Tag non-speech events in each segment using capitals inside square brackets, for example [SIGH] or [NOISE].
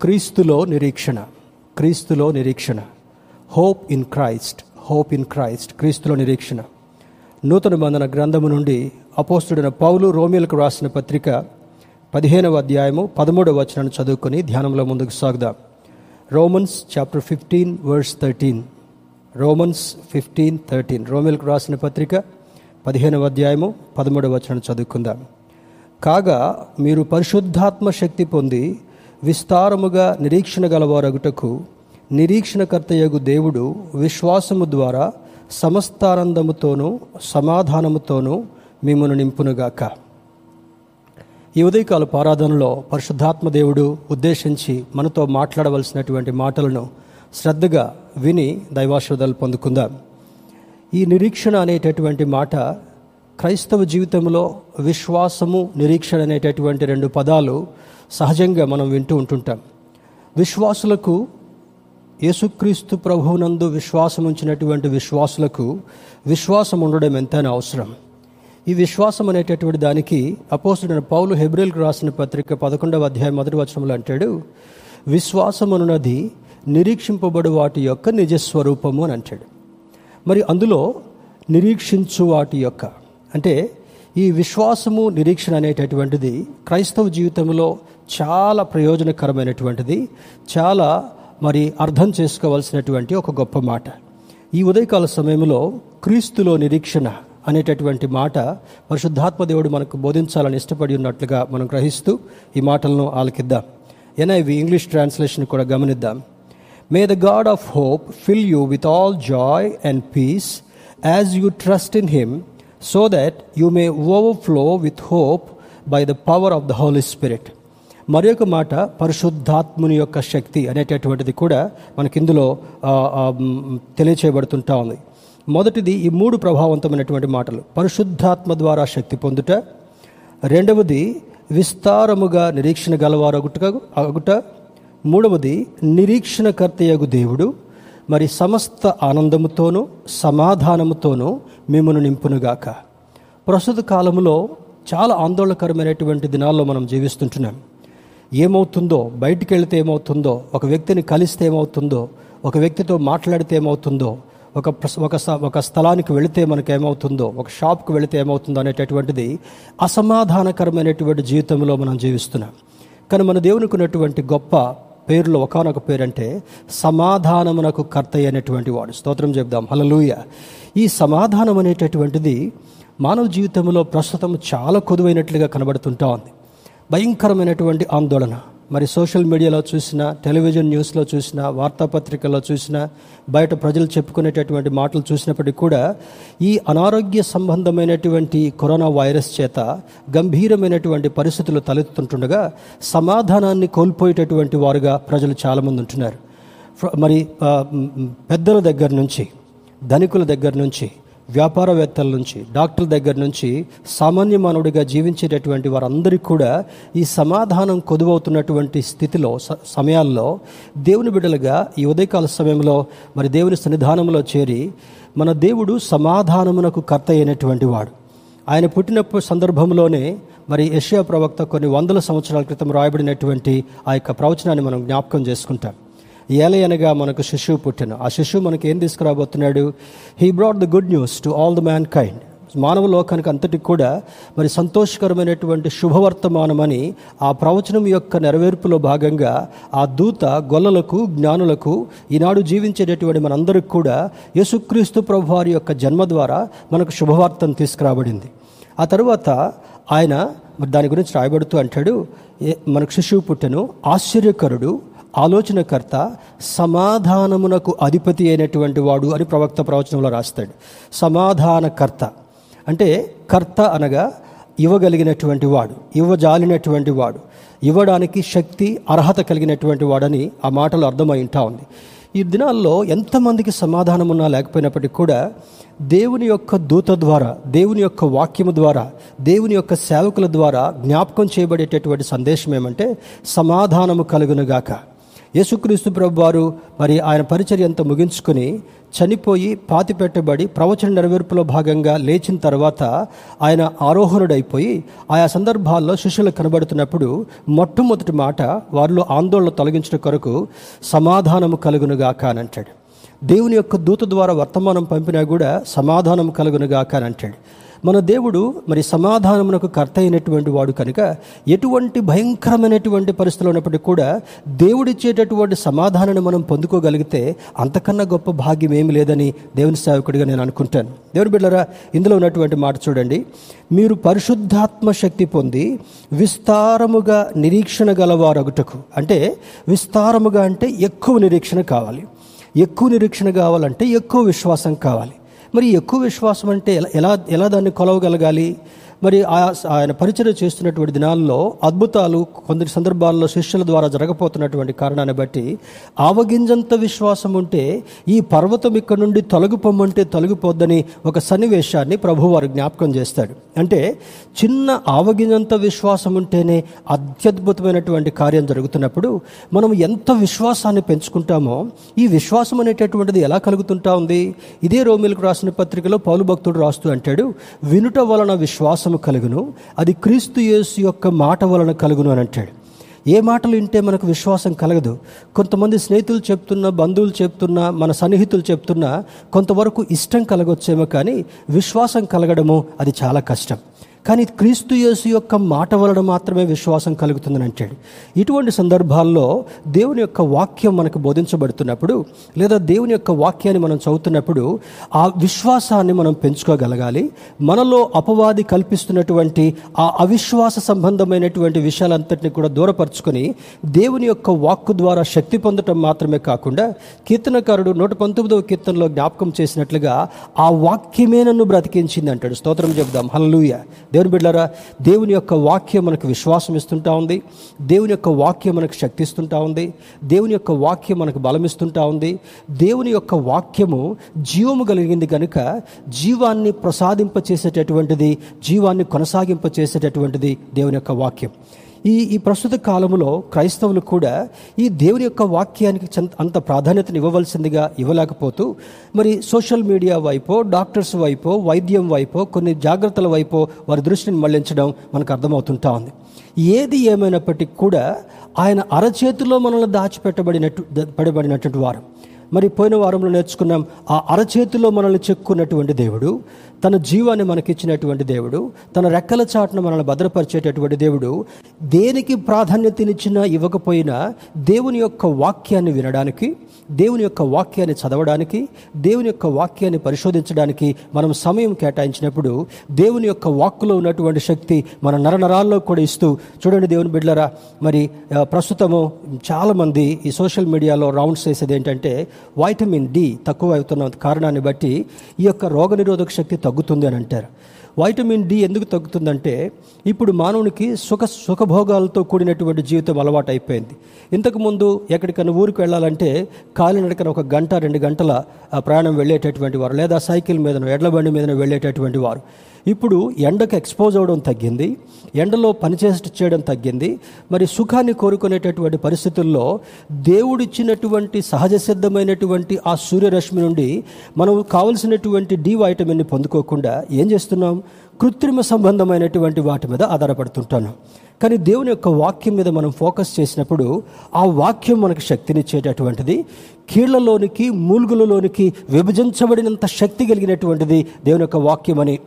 క్రీస్తులో నిరీక్షణ క్రీస్తులో నిరీక్షణ. Hope in Christ hope in Christ క్రీస్తులో నిరీక్షణ. నూతన బంధన గ్రంథము నుండి అపోస్తుడైన పౌలు రోమిలకు రాసిన పత్రిక పదిహేనవ అధ్యాయము పదమూడవ వచనాన్ని చదువుకొని ధ్యానంలో ముందుకు సాగుదాం. Romans chapter fifteen verse thirteen Romans fifteen thirteen రోమిలకు రాసిన పత్రిక పదిహేనవ అధ్యాయము పదమూడవ వచనం చదువుకుందాం. కాగా మీరు పరిశుద్ధాత్మ శక్తి పొంది విస్తారముగా నిరీక్షణ గలవారగుటకు నిరీక్షణకర్తయగు దేవుడు విశ్వాసము ద్వారా సమస్తానందముతోనూ సమాధానముతోనూ మిమ్మను నింపునుగాక. ఈ ఉదయకాల ఆరాధనలో పరిశుద్ధాత్మ దేవుడు ఉద్దేశించి మనతో మాట్లాడవలసినటువంటి మాటలను శ్రద్ధగా విని దైవాశ్రదాలు పొందుకుందాం. ఈ నిరీక్షణ అనేటటువంటి మాట క్రైస్తవ జీవితంలో విశ్వాసము నిరీక్షణ అనేటటువంటి రెండు పదాలు సహజంగా మనం వింటూ ఉంటుంటాం. విశ్వాసులకు యేసుక్రీస్తు ప్రభువునందు విశ్వాసం ఉంచినటువంటి విశ్వాసులకు విశ్వాసం ఉండడం ఎంతైనా అవసరం. ఈ విశ్వాసం అనేటటువంటి దానికి అపోసుడైన పౌలు హెబ్రిల్కు రాసిన పత్రిక పదకొండవ అధ్యాయం మొదటి వచనంలో అంటాడు విశ్వాసమున్నది నిరీక్షింపబడు వాటి యొక్క నిజస్వరూపము అని అంటాడు. మరి అందులో నిరీక్షించు వాటి యొక్క అంటే ఈ విశ్వాసము నిరీక్షణ అనేటటువంటిది క్రైస్తవ జీవితంలో చాలా ప్రయోజనకరమైనటువంటిది చాలా మరి అర్థం చేసుకోవాల్సినటువంటి ఒక గొప్ప మాట. ఈ ఉదయకాల సమయంలో క్రీస్తులో నిరీక్షణ అనేటటువంటి మాట పరిశుద్ధాత్మ దేవుడు మనకు బోధించాలని ఇష్టపడి ఉన్నట్లుగా మనం గ్రహిస్తూ ఈ మాటలను ఆలకిద్దాం. ఎన్ఐవి ఇంగ్లీష్ ట్రాన్స్లేషన్ కూడా గమనిద్దాం. May the God of hope fill you with all joy and peace as you trust in him so that you may overflow with hope by the power of the Holy Spirit మరి ఒక మాట పరిశుద్ధాత్ముని యొక్క శక్తి అనేటటువంటిది కూడా మనకి ఇందులో తెలియచేయబడుతుంటా ఉంది. మొదటిది ఈ మూడు ప్రభావవంతమైనటువంటి మాటలు. పరిశుద్ధాత్మ ద్వారా శక్తి పొందుట. రెండవది విస్తారముగా నిరీక్షణ గలవారగుట అగుట మూడవది నిరీక్షణకర్తయగు దేవుడు. మరి సమస్త ఆనందముతోనూ సమాధానముతోనూ మిమ్మను నింపునుగాక. ప్రస్తుత కాలంలో చాలా ఆందోళనకరమైనటువంటి దినాల్లో మనం జీవిస్తుంటున్నాం. ఏమవుతుందో బయటికి వెళితే ఏమవుతుందో ఒక వ్యక్తిని కలిస్తే ఏమవుతుందో ఒక వ్యక్తితో మాట్లాడితే ఏమవుతుందో ఒక ఒక ఒక స్థలానికి వెళితే మనకు ఏమవుతుందో ఒక షాప్కి వెళితే ఏమవుతుందో అనేటటువంటిది అసమాధానకరమైనటువంటి జీవితంలో మనం జీవిస్తున్నాం. కానీ మన దేవునికి ఉన్నటువంటి గొప్ప పేరులో ఒకనొక పేరు అంటే సమాధానమునకు కర్త అయినటువంటి వాడు. స్తోత్రం చెప్దాం హలలుయ ఈ సమాధానం అనేటటువంటిది మానవ జీవితంలో ప్రస్తుతం చాలా కొదువైనట్లుగా కనబడుతుంటా ఉంది. భయంకరమైనటువంటి ఆందోళన. మరి సోషల్ మీడియాలో చూసినా టెలివిజన్ న్యూస్లో చూసినా వార్తాపత్రికల్లో చూసినా బయట ప్రజలు చెప్పుకునేటటువంటి మాటలు చూసినప్పటికీ కూడా ఈ అనారోగ్య సంబంధమైనటువంటి కరోనా వైరస్ చేత గంభీరమైనటువంటి పరిస్థితులు తలెత్తుంటుండగా సమాధానాన్ని కోల్పోయేటటువంటి వారుగా ప్రజలు చాలామంది ఉంటున్నారు. మరి పెద్దల దగ్గర నుంచి ధనికుల దగ్గర నుంచి వ్యాపారవేత్తల నుంచి డాక్టర్ దగ్గర నుంచి సామాన్య మానవుడిగా జీవించేటటువంటి వారందరికీ కూడా ఈ సమాధానం కొదువవుతున్నటువంటి స్థితిలో స- సమయాల్లో దేవుని బిడ్డలుగా ఈ ఉదయకాల సమయంలో మరి దేవుని సన్నిధానంలో చేరి మన దేవుడు సమాధానమునకు కర్త అయినటువంటి వాడు. ఆయన పుట్టినప్పుడు సందర్భంలోనే మరి యషియా ప్రవక్త కొన్ని వందల సంవత్సరాల క్రితం రాయబడినటువంటి ఆ యొక్క ప్రవచనాన్ని మనం జ్ఞాపకం చేసుకుంటాం. ఏలయనగా మనకు శిశువు పుట్టిన. ఆ శిశువు మనకి ఏం తీసుకురాబోతున్నాడు? He brought the good news to all the mankind మానవ లోకానికి అంతటికి కూడా మరి సంతోషకరమైనటువంటి శుభవర్తమానమని ఆ ప్రవచనం యొక్క నెరవేర్పులో భాగంగా ఆ దూత గొల్లలకు జ్ఞానులకు ఈనాడు జీవించేటటువంటి మనందరికి కూడా యేసుక్రీస్తు ప్రభు వారి యొక్క జన్మ ద్వారా మనకు శుభవార్తను తీసుకురాబడింది. ఆ తరువాత ఆయన మరి దాని గురించి రాయబడుతూ అంటాడు మనకు శిశువు పుట్టెను ఆశ్చర్యకరుడు ఆలోచనకర్త సమాధానమునకు అధిపతి అయినటువంటి వాడు అని ప్రవక్త ప్రవచనంలో రాస్తాడు. సమాధానకర్త అంటే కర్త అనగా ఇవ్వగలిగినటువంటి వాడు ఇవ్వజాలినటువంటి వాడు ఇవ్వడానికి శక్తి అర్హత కలిగినటువంటి వాడని ఆ మాటలు అర్థమై ఉంటా ఉంది. ఈ దినాల్లో ఎంతమందికి సమాధానం ఉన్నా లేకపోయినప్పటికీ కూడా దేవుని యొక్క దూత ద్వారా దేవుని యొక్క వాక్యము ద్వారా దేవుని యొక్క సేవకుల ద్వారా జ్ఞాపకం చేయబడేటటువంటి సందేశం ఏమంటే సమాధానము కలుగునుగాక. యేసుక్రీస్తు ప్రభు వారు మరి ఆయన పరిచర్య అంతా ముగించుకుని చనిపోయి పాతి పెట్టబడి ప్రవచన నెరవేర్పులో భాగంగా లేచిన తర్వాత ఆయన ఆరోహణుడైపోయి ఆయా సందర్భాల్లో శిష్యులు కనబడుతున్నప్పుడు మొట్టమొదటి మాట వారిలో ఆందోళన తొలగించడం కొరకు సమాధానము కలుగునుగాక అని అంటాడు. దేవుని యొక్క దూత ద్వారా వర్తమానం పంపినా కూడా సమాధానం కలుగునుగాక అని అంటాడు. మన దేవుడు మరి సమాధానమునకు కర్త అయినటువంటి వాడు కనుక ఎటువంటి భయంకరమైనటువంటి పరిస్థితులు ఉన్నప్పటికీ కూడా దేవుడిచ్చేటటువంటి సమాధానాన్ని మనం పొందుకోగలిగితే అంతకన్నా గొప్ప భాగ్యం ఏమి లేదని దేవుని సేవకుడిగా నేను అనుకుంటాను. దేవుని బిడ్డరా ఇందులో ఉన్నటువంటి మాట చూడండి. మీరు పరిశుద్ధాత్మ శక్తి పొంది విస్తారముగా నిరీక్షణ గలవారగుటకు. అంటే విస్తారముగా అంటే ఎక్కువ నిరీక్షణ కావాలి. ఎక్కువ నిరీక్షణ కావాలంటే ఎక్కువ విశ్వాసం కావాలి. మరి ఎక్కువ విశ్వాసం అంటే ఎలా ఎలా ఎలా దాన్ని కొలవగలగాలి? మరి ఆయన పరిచయం చేస్తున్నటువంటి దినాల్లో అద్భుతాలు కొందరి సందర్భాల్లో శిష్యుల ద్వారా జరగపోతున్నటువంటి కారణాన్ని బట్టి ఆవగింజంత విశ్వాసం ఉంటే ఈ పర్వతం ఇక్కడ నుండి తొలగిపోమంటే తొలగిపోద్దని ఒక సన్నివేశాన్ని ప్రభువారు జ్ఞాపకం చేస్తాడు. అంటే చిన్న ఆవగింజంత విశ్వాసం ఉంటేనే అత్యద్భుతమైనటువంటి కార్యం జరుగుతున్నప్పుడు మనం ఎంత విశ్వాసాన్ని పెంచుకుంటామో ఈ విశ్వాసం అనేటటువంటిది ఎలా కలుగుతుంటా ఉంది? ఇదే రోమిలకు రాసిన పత్రికలో పౌలు భక్తుడు రాస్తూ అంటాడు వినుట వలన విశ్వాసం విశ్వాసము కలుగును. అది క్రీస్తు యేసు యొక్క మాట వలన కలుగును అని అంటాడు. ఏ మాటలు వింటే మనకు విశ్వాసం కలగదు. కొంతమంది స్నేహితులు చెప్తున్నా బంధువులు చెప్తున్నా మన సన్నిహితులు చెప్తున్నా కొంతవరకు ఇష్టం కలగొచ్చేమో కానీ విశ్వాసం కలగడము అది చాలా కష్టం. కానీ క్రీస్తు యేసు యొక్క మాట వలన మాత్రమే విశ్వాసం కలుగుతుందని అంటాడు. ఇటువంటి సందర్భాల్లో దేవుని యొక్క వాక్యం మనకు బోధించబడుతున్నప్పుడు లేదా దేవుని యొక్క వాక్యాన్ని మనం చదువుతున్నప్పుడు ఆ విశ్వాసాన్ని మనం పెంచుకోగలగాలి. మనలో అపవాది కల్పిస్తున్నటువంటి ఆ అవిశ్వాస సంబంధమైనటువంటి విషయాలంతటిని కూడా దూరపరుచుకొని దేవుని యొక్క వాక్కు ద్వారా శక్తి పొందటం మాత్రమే కాకుండా కీర్తనకారుడు నూట పంతొమ్మిదవ కీర్తనలో జ్ఞాపకం చేసినట్లుగా ఆ వాక్యమే నన్ను బ్రతికించింది అంటాడు. స్తోత్రం చెప్దాం హల్లూయ దేవుని బిడ్డారా దేవుని యొక్క వాక్యం మనకు విశ్వాసం ఇస్తుంటా ఉంది. దేవుని యొక్క వాక్యం మనకు శక్తి ఇస్తుంటా ఉంది. దేవుని యొక్క వాక్యం మనకు బలం ఇస్తుంటా ఉంది. దేవుని యొక్క వాక్యము జీవము కలిగింది కనుక జీవాన్ని ప్రసాదింప చేసేటటువంటిది జీవాన్ని కొనసాగింప చేసేటటువంటిది దేవుని యొక్క వాక్యం. ఈ ఈ ప్రస్తుత కాలంలో క్రైస్తవులు కూడా ఈ దేవుని యొక్క వాక్యానికి అంత ప్రాధాన్యతను ఇవ్వవలసిందిగా ఇవ్వలేకపోతూ మరి సోషల్ మీడియా వైపో డాక్టర్స్ వైపో వైద్యం వైపో కొన్ని జాగ్రత్తల వైపో వారి దృష్టిని మళ్ళించడం మనకు అర్థమవుతుంటా ఉంది. ఏది ఏమైనప్పటికీ కూడా ఆయన అరచేతిలో మనల్ని దాచిపెట్టబడినట్టు పడబడినటువంటి వారు. మరి పోయిన వారంలో నేర్చుకున్నాం ఆ అరచేతిలో మనల్ని చెక్కున్నటువంటి దేవుడు తన జీవాన్ని మనకిచ్చినటువంటి దేవుడు తన రెక్కల చాటును మనల్ని భద్రపరిచేటటువంటి దేవుడు దేనికి ప్రాధాన్యతనిచ్చినా ఇవ్వకపోయినా దేవుని యొక్క వాక్యాన్ని వినడానికి దేవుని యొక్క వాక్యాన్ని చదవడానికి దేవుని యొక్క వాక్యాన్ని పరిశోధించడానికి మనం సమయం కేటాయించినప్పుడు దేవుని యొక్క వాక్కులో ఉన్నటువంటి శక్తి మన నరనరాల్లో కూడా ఇస్తూ చూడండి దేవుని బిడ్డలరా మరి ప్రస్తుతము చాలామంది ఈ సోషల్ మీడియాలో రౌండ్స్ చేసేది ఏంటంటే వైటమిన్ డి తక్కువ అవుతున్న కారణాన్ని బట్టి ఈ యొక్క రోగనిరోధక శక్తి తగ్గుతుంది అని అంటారు. వైటమిన్ డి ఎందుకు తగ్గుతుందంటే ఇప్పుడు మానవునికి సుఖ సుఖభోగాలతో కూడినటువంటి జీవితం అలవాటు అయిపోయింది. ఇంతకుముందు ఎక్కడికైనా ఊరికి వెళ్ళాలంటే కాలినడకన ఒక గంట రెండు గంటల ప్రయాణం వెళ్ళేటటువంటి వారు లేదా సైకిల్ మీదనో ఎడ్ల బండి మీదనో వెళ్ళేటటువంటి వారు. ఇప్పుడు ఎండకు ఎక్స్పోజ్ అవ్వడం తగ్గింది ఎండలో పనిచేసి చేయడం తగ్గింది. మరి సుఖాన్ని కోరుకునేటటువంటి పరిస్థితుల్లో దేవుడిచ్చినటువంటి సహజ సిద్ధమైనటువంటి ఆ సూర్యరశ్మి నుండి మనం కావలసినటువంటి డి వైటమిన్ని పొందుకోకుండా ఏం చేస్తున్నాం? కృత్రిమ సంబంధమైనటువంటి వాటి మీద ఆధారపడుతుంటాను. కానీ దేవుని యొక్క వాక్యం మీద మనం ఫోకస్ చేసినప్పుడు ఆ వాక్యం మనకు శక్తినిచ్చేటటువంటిది కీళ్ళలోనికి మూలుగులలోనికి విభజించబడినంత శక్తి కలిగినటువంటిది దేవుని యొక్క వాక్యం అని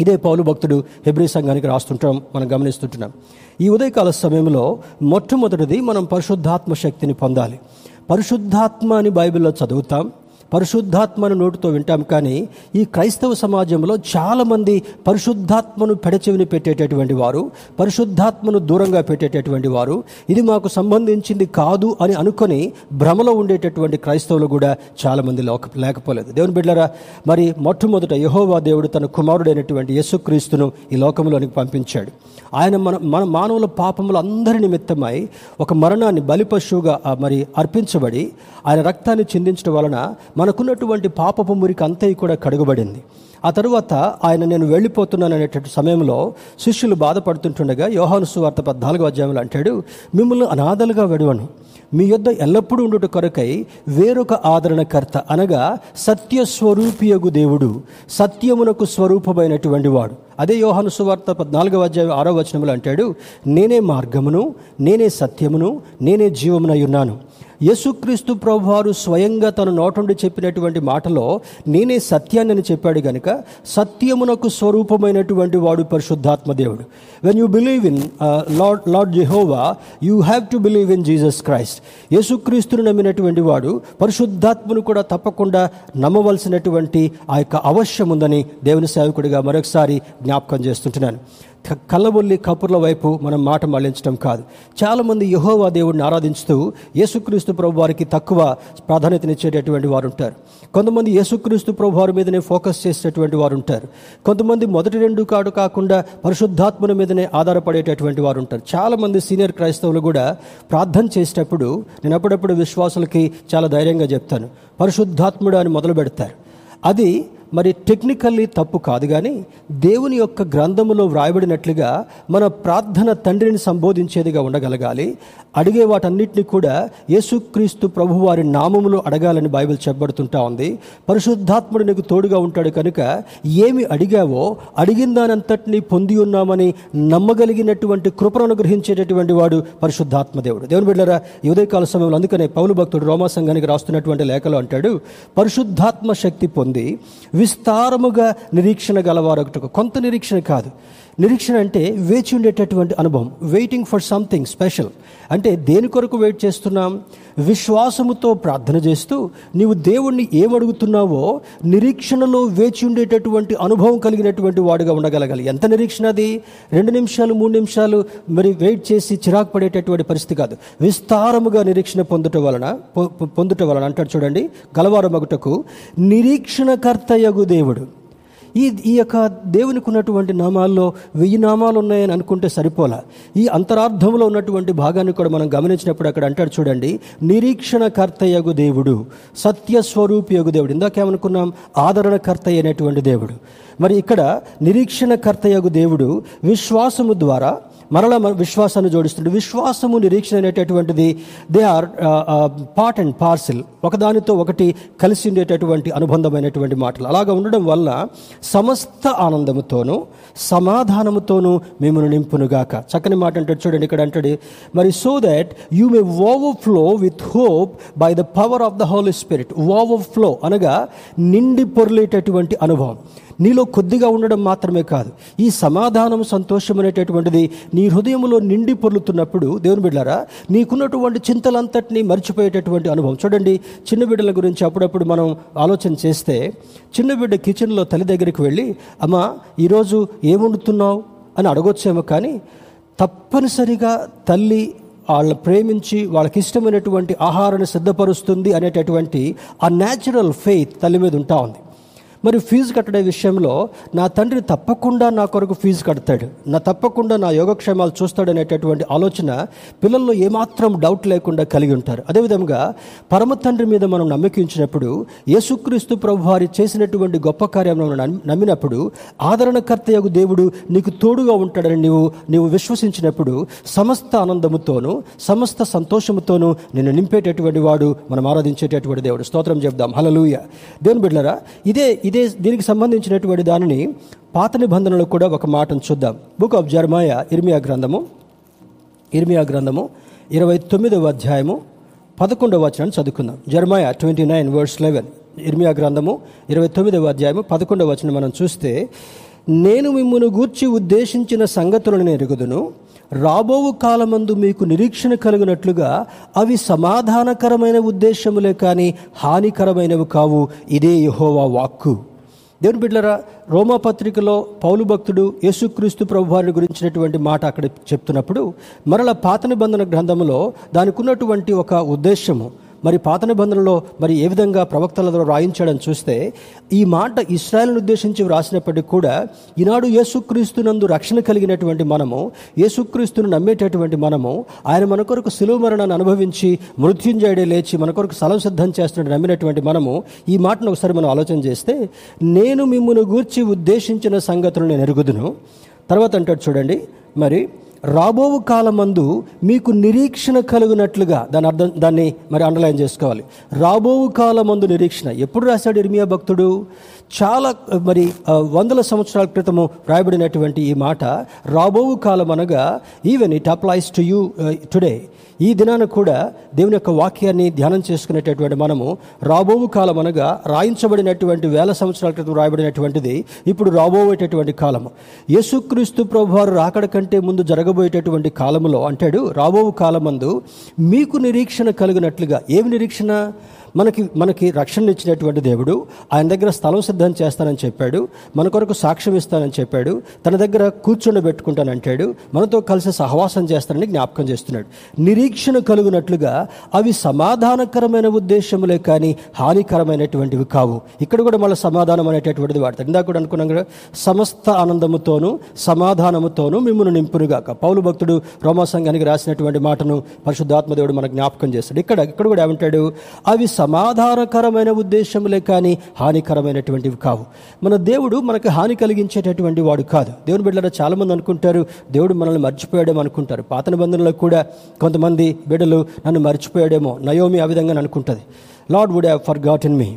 ఇదే పౌలు భక్తుడు హెబ్రి సంఘానికి రాస్తుంటాం మనం గమనిస్తుంటున్నాం. ఈ ఉదయకాల సమయంలో మొట్టమొదటిది మనం పరిశుద్ధాత్మ శక్తిని పొందాలి. పరిశుద్ధాత్మ అని బైబిల్లో చదువుతాం పరిశుద్ధాత్మను నోటితో వింటాం కానీ ఈ క్రైస్తవ సమాజంలో చాలామంది పరిశుద్ధాత్మను పెడచెవిని పెట్టేటటువంటి వారు పరిశుద్ధాత్మను దూరంగా పెట్టేటటువంటి వారు ఇది మాకు సంబంధించింది కాదు అని అనుకొని భ్రమలో ఉండేటటువంటి క్రైస్తవులు కూడా చాలామంది లోక లేకపోలేదు. దేవుని బిడ్డరా మరి మొట్టమొదట యహోవా దేవుడు తన కుమారుడైనటువంటి యేసుక్రీస్తును ఈ లోకంలోనికి పంపించాడు. ఆయన మన మన మానవుల పాపములు అందరి నిమిత్తమై ఒక మరణాన్ని బలిపశువుగా మరి అర్పించబడి ఆయన రక్తాన్ని చిందించడం వలన మనకున్నటువంటి పాపపు మురికి అంతయి కూడా కడుగబడింది. ఆ తరువాత ఆయన నేను వెళ్ళిపోతున్నాను అనేటువంటి సమయంలో శిష్యులు బాధపడుతుంటుండగా యోహాను సువార్త పద్నాలుగు అధ్యాయంలో అంటాడు మిమ్మల్ని అనాథలుగా వెడవను. మీ యొద్ద ఎల్లప్పుడూ ఉండుట కొరకై వేరొక ఆదరణకర్త అనగా సత్యస్వరూపియగు దేవుడు సత్యమునకు స్వరూపమైనటువంటి వాడు. అదే యోహాను సువార్త పద్నాలుగవ అధ్యాయం ఆరో వచనములు అంటాడు నేనే మార్గమును నేనే సత్యమును నేనే జీవమునై ఉన్నాను. యేసుక్రీస్తు ప్రభువారు స్వయంగా తన నోటుండి చెప్పినటువంటి మాటలో నేనే సత్యాన్ని అని చెప్పాడు గనుక సత్యమునకు స్వరూపమైనటువంటి వాడు పరిశుద్ధాత్మ దేవుడు. When you believe in Lord Lord Jehovah you have to believe in Jesus Christ యేసుక్రీస్తును నమ్మినటువంటి వాడు పరిశుద్ధాత్మను కూడా తప్పకుండా నమ్మవలసినటువంటి ఆ యొక్క అవశ్యం ఉందని దేవుని సేవకుడిగా మరొకసారి జ్ఞాపకం చేస్తుంటున్నాను. కళ్ళబొల్లి కపుర్ల వైపు మనం మాట మళ్ళించడం కాదు. చాలామంది యహోవా దేవుడిని ఆరాధించుతూ యేసుక్రీస్తు ప్రభు వారికి తక్కువ ప్రాధాన్యతనిచ్చేటటువంటి వారు ఉంటారు కొంతమంది యేసుక్రీస్తు ప్రభు వారి మీదనే ఫోకస్ చేసేటటువంటి వారు ఉంటారు కొంతమంది మొదటి రెండు కాడు కాకుండా పరిశుద్ధాత్మల మీదనే ఆధారపడేటటువంటి వారు ఉంటారు చాలామంది సీనియర్ క్రైస్తవులు కూడా ప్రార్థన చేసేటప్పుడు నేను అప్పుడప్పుడు విశ్వాసులకి చాలా ధైర్యంగా చెప్తాను. పరిశుద్ధాత్ముడు అని మొదలు పెడతారు అది మరి టెక్నికల్లీ తప్పు కాదు కానీ దేవుని యొక్క గ్రంథములో వ్రాయబడినట్లుగా మన ప్రార్థన తండ్రిని సంబోధించేదిగా ఉండగలగాలి. అడిగే వాటన్నిటిని కూడా యేసుక్రీస్తు ప్రభు వారి నామములో అడగాలని బైబిల్ చెప్పబడుతుంటా ఉంది. పరిశుద్ధాత్ముడు నీకు తోడుగా ఉంటాడు కనుక ఏమి అడిగావో అడిగిన దానంతటిని పొంది ఉన్నామని నమ్మగలిగినటువంటి కృపను అనుగ్రహించేటటువంటి వాడు పరిశుద్ధాత్మ దేవుడు. దేవుని బిడ్డరా ఈ ఉదయకాల సమయంలో అందుకనే పౌలు భక్తుడు రోమా సంఘానికి రాస్తున్నటువంటి లేఖలో అంటాడు పరిశుద్ధాత్మ శక్తి పొంది విస్తారముగా నిరీక్షణ గలవారొకటి కొంత నిరీక్షణ కాదు. నిరీక్షణ అంటే వేచి ఉండేటటువంటి అనుభవం వెయిటింగ్ ఫర్ సంథింగ్ స్పెషల్ అంటే దేని కొరకు వెయిట్ చేస్తున్నాం? విశ్వాసముతో ప్రార్థన చేస్తూ నీవు దేవుణ్ణి ఏమడుగుతున్నావో నిరీక్షణలో వేచి ఉండేటటువంటి అనుభవం కలిగినటువంటి వాడుగా ఉండగలగాలి. ఎంత నిరీక్షణ అది? రెండు నిమిషాలు మూడు నిమిషాలు మరి వెయిట్ చేసి చిరాకు పడేటటువంటి పరిస్థితి కాదు. విస్తారముగా నిరీక్షణ పొందుట వలన పొందుట వలన అంటాడు చూడండి గలవారమగుటకు నిరీక్షణకర్తయగు దేవుడు. ఈ ఈ యొక్క దేవునికి ఉన్నటువంటి నామాల్లో వెయ్యి నామాలు ఉన్నాయని అనుకుంటే సరిపోలా. ఈ అంతరార్థంలో ఉన్నటువంటి భాగాన్ని కూడా మనం గమనించినప్పుడు అక్కడ అంటాడు చూడండి నిరీక్షణకర్తయగు దేవుడు సత్యస్వరూపియగు దేవుడు. ఇందాకేమనుకున్నాం ఆదరణకర్త అయినటువంటి దేవుడు. మరి ఇక్కడ నిరీక్షణకర్తయగు దేవుడు విశ్వాసము ద్వారా మరలా మన విశ్వాసాన్ని జోడిస్తుంది. విశ్వాసము నిరీక్షణ అనేటటువంటిది they are part and parcel ఒకదానితో ఒకటి కలిసి ఉండేటటువంటి అనుబంధమైనటువంటి మాటలు. అలాగా ఉండడం వల్ల సమస్త ఆనందముతోనూ సమాధానముతోనూ మిమ్మల్ని నింపునుగాక. చక్కని మాట అంటాడు చూడండి ఇక్కడ అంటాడు మరి so that you may overflow with hope by the power of the Holy Spirit overflow అనగా నిండి పొరలేటటువంటి అనుభవం. నీలో కొద్దిగా ఉండడం మాత్రమే కాదు. ఈ సమాధానం సంతోషం అనేటటువంటిది నీ హృదయంలో నిండి పొర్లుతున్నప్పుడు దేవుని బిడ్డారా నీకున్నటువంటి చింతలంతటినీ మర్చిపోయేటటువంటి అనుభవం. చూడండి చిన్న బిడ్డల గురించి అప్పుడప్పుడు మనం ఆలోచన చేస్తే చిన్న బిడ్డ కిచెన్లో తల్లి దగ్గరికి వెళ్ళి అమ్మా ఈరోజు ఏం వండుతున్నావు అని అడగొచ్చేమో కానీ తప్పనిసరిగా తల్లి వాళ్ళని ప్రేమించి వాళ్ళకి ఇష్టమైనటువంటి ఆహారాన్ని సిద్ధపరుస్తుంది అనేటటువంటి ఆ న్యాచురల్ ఫెయిత్ తల్లి మీద ఉంటా ఉంది. మరి ఫీజు కట్టడే విషయంలో నా తండ్రి తప్పకుండా నా కొరకు ఫీజు కడతాడు. నా తప్పకుండా నా యోగక్షేమాలు చూస్తాడు అనేటటువంటి ఆలోచన పిల్లల్లో ఏమాత్రం డౌట్ లేకుండా కలిగి ఉంటారు. అదేవిధంగా పరమ తండ్రి మీద మనం నమ్మకించినప్పుడు యేసుక్రీస్తు ప్రభు వారి చేసినటువంటి గొప్ప కార్యం నమ్మినప్పుడు ఆదరణకర్త యొక్క దేవుడు నీకు తోడుగా ఉంటాడని నీవు నీవు విశ్వసించినప్పుడు సమస్త ఆనందముతోనూ సమస్త సంతోషముతోనూ నిన్ను నింపేటటువంటి వాడు మనం ఆరాధించేటటువంటి దేవుడు. స్తోత్రం చెప్దాం. హలలుయ దేవుని బిడ్డరా ఇదే ఇదే దీనికి సంబంధించినటువంటి దానిని పాత నిబంధనలు కూడా ఒక మాటను చూద్దాం. బుక్ ఆఫ్ జర్మాయ ఇర్మియా గ్రంథము ఇర్మియా గ్రంథము ఇరవై తొమ్మిదవ అధ్యాయము పదకొండవ వచనాన్ని చదువుకుందాం. Jeremiah twenty nine verse eleven. ఇర్మియా గ్రంథము ఇరవై తొమ్మిదవ అధ్యాయము పదకొండవ వచనం మనం చూస్తే నేను మిమ్మల్ని గూర్చి ఉద్దేశించిన సంగతులను ఎరుగుదును. రాబోవు కాలమందు మీకు నిరీక్షణ కలిగినట్లుగా అవి సమాధానకరమైన ఉద్దేశములే కానీ హానికరమైనవి కావు. ఇదే యహోవా వాక్కు. దేవుని బిడ్డరా రోమా పత్రికలో పౌలు భక్తుడు యేసుక్రీస్తు ప్రభువారిని గురించినటువంటి మాట అక్కడ చెప్తున్నప్పుడు మరల పాత నిబంధన గ్రంథములో దానికి ఉన్నటువంటి ఒక ఉద్దేశము మరి పాత నిబంధనలో మరి ఏ విధంగా ప్రవక్తల ద్వారా రాయించాడని చూస్తే ఈ మాట ఇస్రాయల్ని ఉద్దేశించి వ్రాసినప్పటికీ కూడా ఈనాడు యేసుక్రీస్తునందు రక్షణ కలిగినటువంటి మనము యేసుక్రీస్తును నమ్మేటటువంటి మనము ఆయన మన కొరకు సులువు మరణాన్ని అనుభవించి మృత్యుంజయుడే లేచి మన కొరకు స్థలం సిద్ధం చేస్తున్నట్టు నమ్మినటువంటి మనము ఈ మాటను ఒకసారి మనం ఆలోచన చేస్తే నేను మిమ్మల్ని గూర్చి ఉద్దేశించిన సంగతులను నేను ఎరుగుదును. తర్వాత అంటాడు చూడండి మరి రాబోవు కాలమందు మీకు నిరీక్షణ కలుగునట్లుగా దాని అర్థం దాన్ని మరి అండర్లైన్ చేసుకోవాలి. రాబోవు కాలమందు నిరీక్షణ. ఎప్పుడు రాశాడు ఇర్మియా భక్తుడు? చాలా మరి వందల సంవత్సరాల క్రితము రాయబడినటువంటి ఈ మాట రాబోవు కాలం అనగా even it applies to you today ఈ దినాన కూడా దేవుని యొక్క వాక్యాన్ని ధ్యానం చేసుకునేటటువంటి మనము రాబోవు కాలం అనగా రాయించబడినటువంటి వేల సంవత్సరాల క్రితం రాయబడినటువంటిది ఇప్పుడు రాబోయేటటువంటి కాలము. యేసుక్రీస్తు ప్రభువారు రాకడ కంటే ముందు జరగబోయేటటువంటి కాలములో అంటాడు రాబోవు కాలమందు మీకు నిరీక్షణ కలిగినట్లుగా ఏమి నిరీక్షణ? మనకి మనకి రక్షణ ఇచ్చినటువంటి దేవుడు ఆయన దగ్గర స్థలం సిద్ధం చేస్తానని చెప్పాడు మన కొరకు సాక్ష్యం ఇస్తానని చెప్పాడు తన దగ్గర కూర్చుండబెట్టుకుంటానంటాడు మనతో కలిసి సహవాసం చేస్తానని జ్ఞాపకం చేస్తున్నాడు. నిరీక్షణ కలుగునట్లుగా అవి సమాధానకరమైన ఉద్దేశములే కానీ హానికరమైనటువంటివి కావు. ఇక్కడ కూడా మళ్ళీ సమాధానం అనేటటువంటిది వాడతాడు. ఇందాక కూడా అనుకున్నాం కదా సమస్త ఆనందముతోనూ సమాధానముతోనూ మిమ్మల్ని నింపునుగాక. పౌలు భక్తుడు రోమా సంఘానికి రాసినటువంటి మాటను పరిశుద్ధాత్మ దేవుడు మనకు జ్ఞాపకం చేస్తాడు. ఇక్కడ ఇక్కడ కూడా ఏమంటాడు? అవి సమాధానకరమైన ఉద్దేశములే కానీ హానికరమైనటువంటివి కావు. మన దేవుడు మనకు హాని కలిగించేటటువంటి వాడు కాదు. దేవుని బిడ్డలు చాలామంది అనుకుంటారు దేవుడు మనల్ని మర్చిపోయాడేమో అనుకుంటారు. పాత నిబంధనలో కూడా కొంతమంది బిడ్డలు నన్ను మర్చిపోయాడేమో నయోమి ఆ విధంగా అనుకుంటుంది. Lord would have forgot in me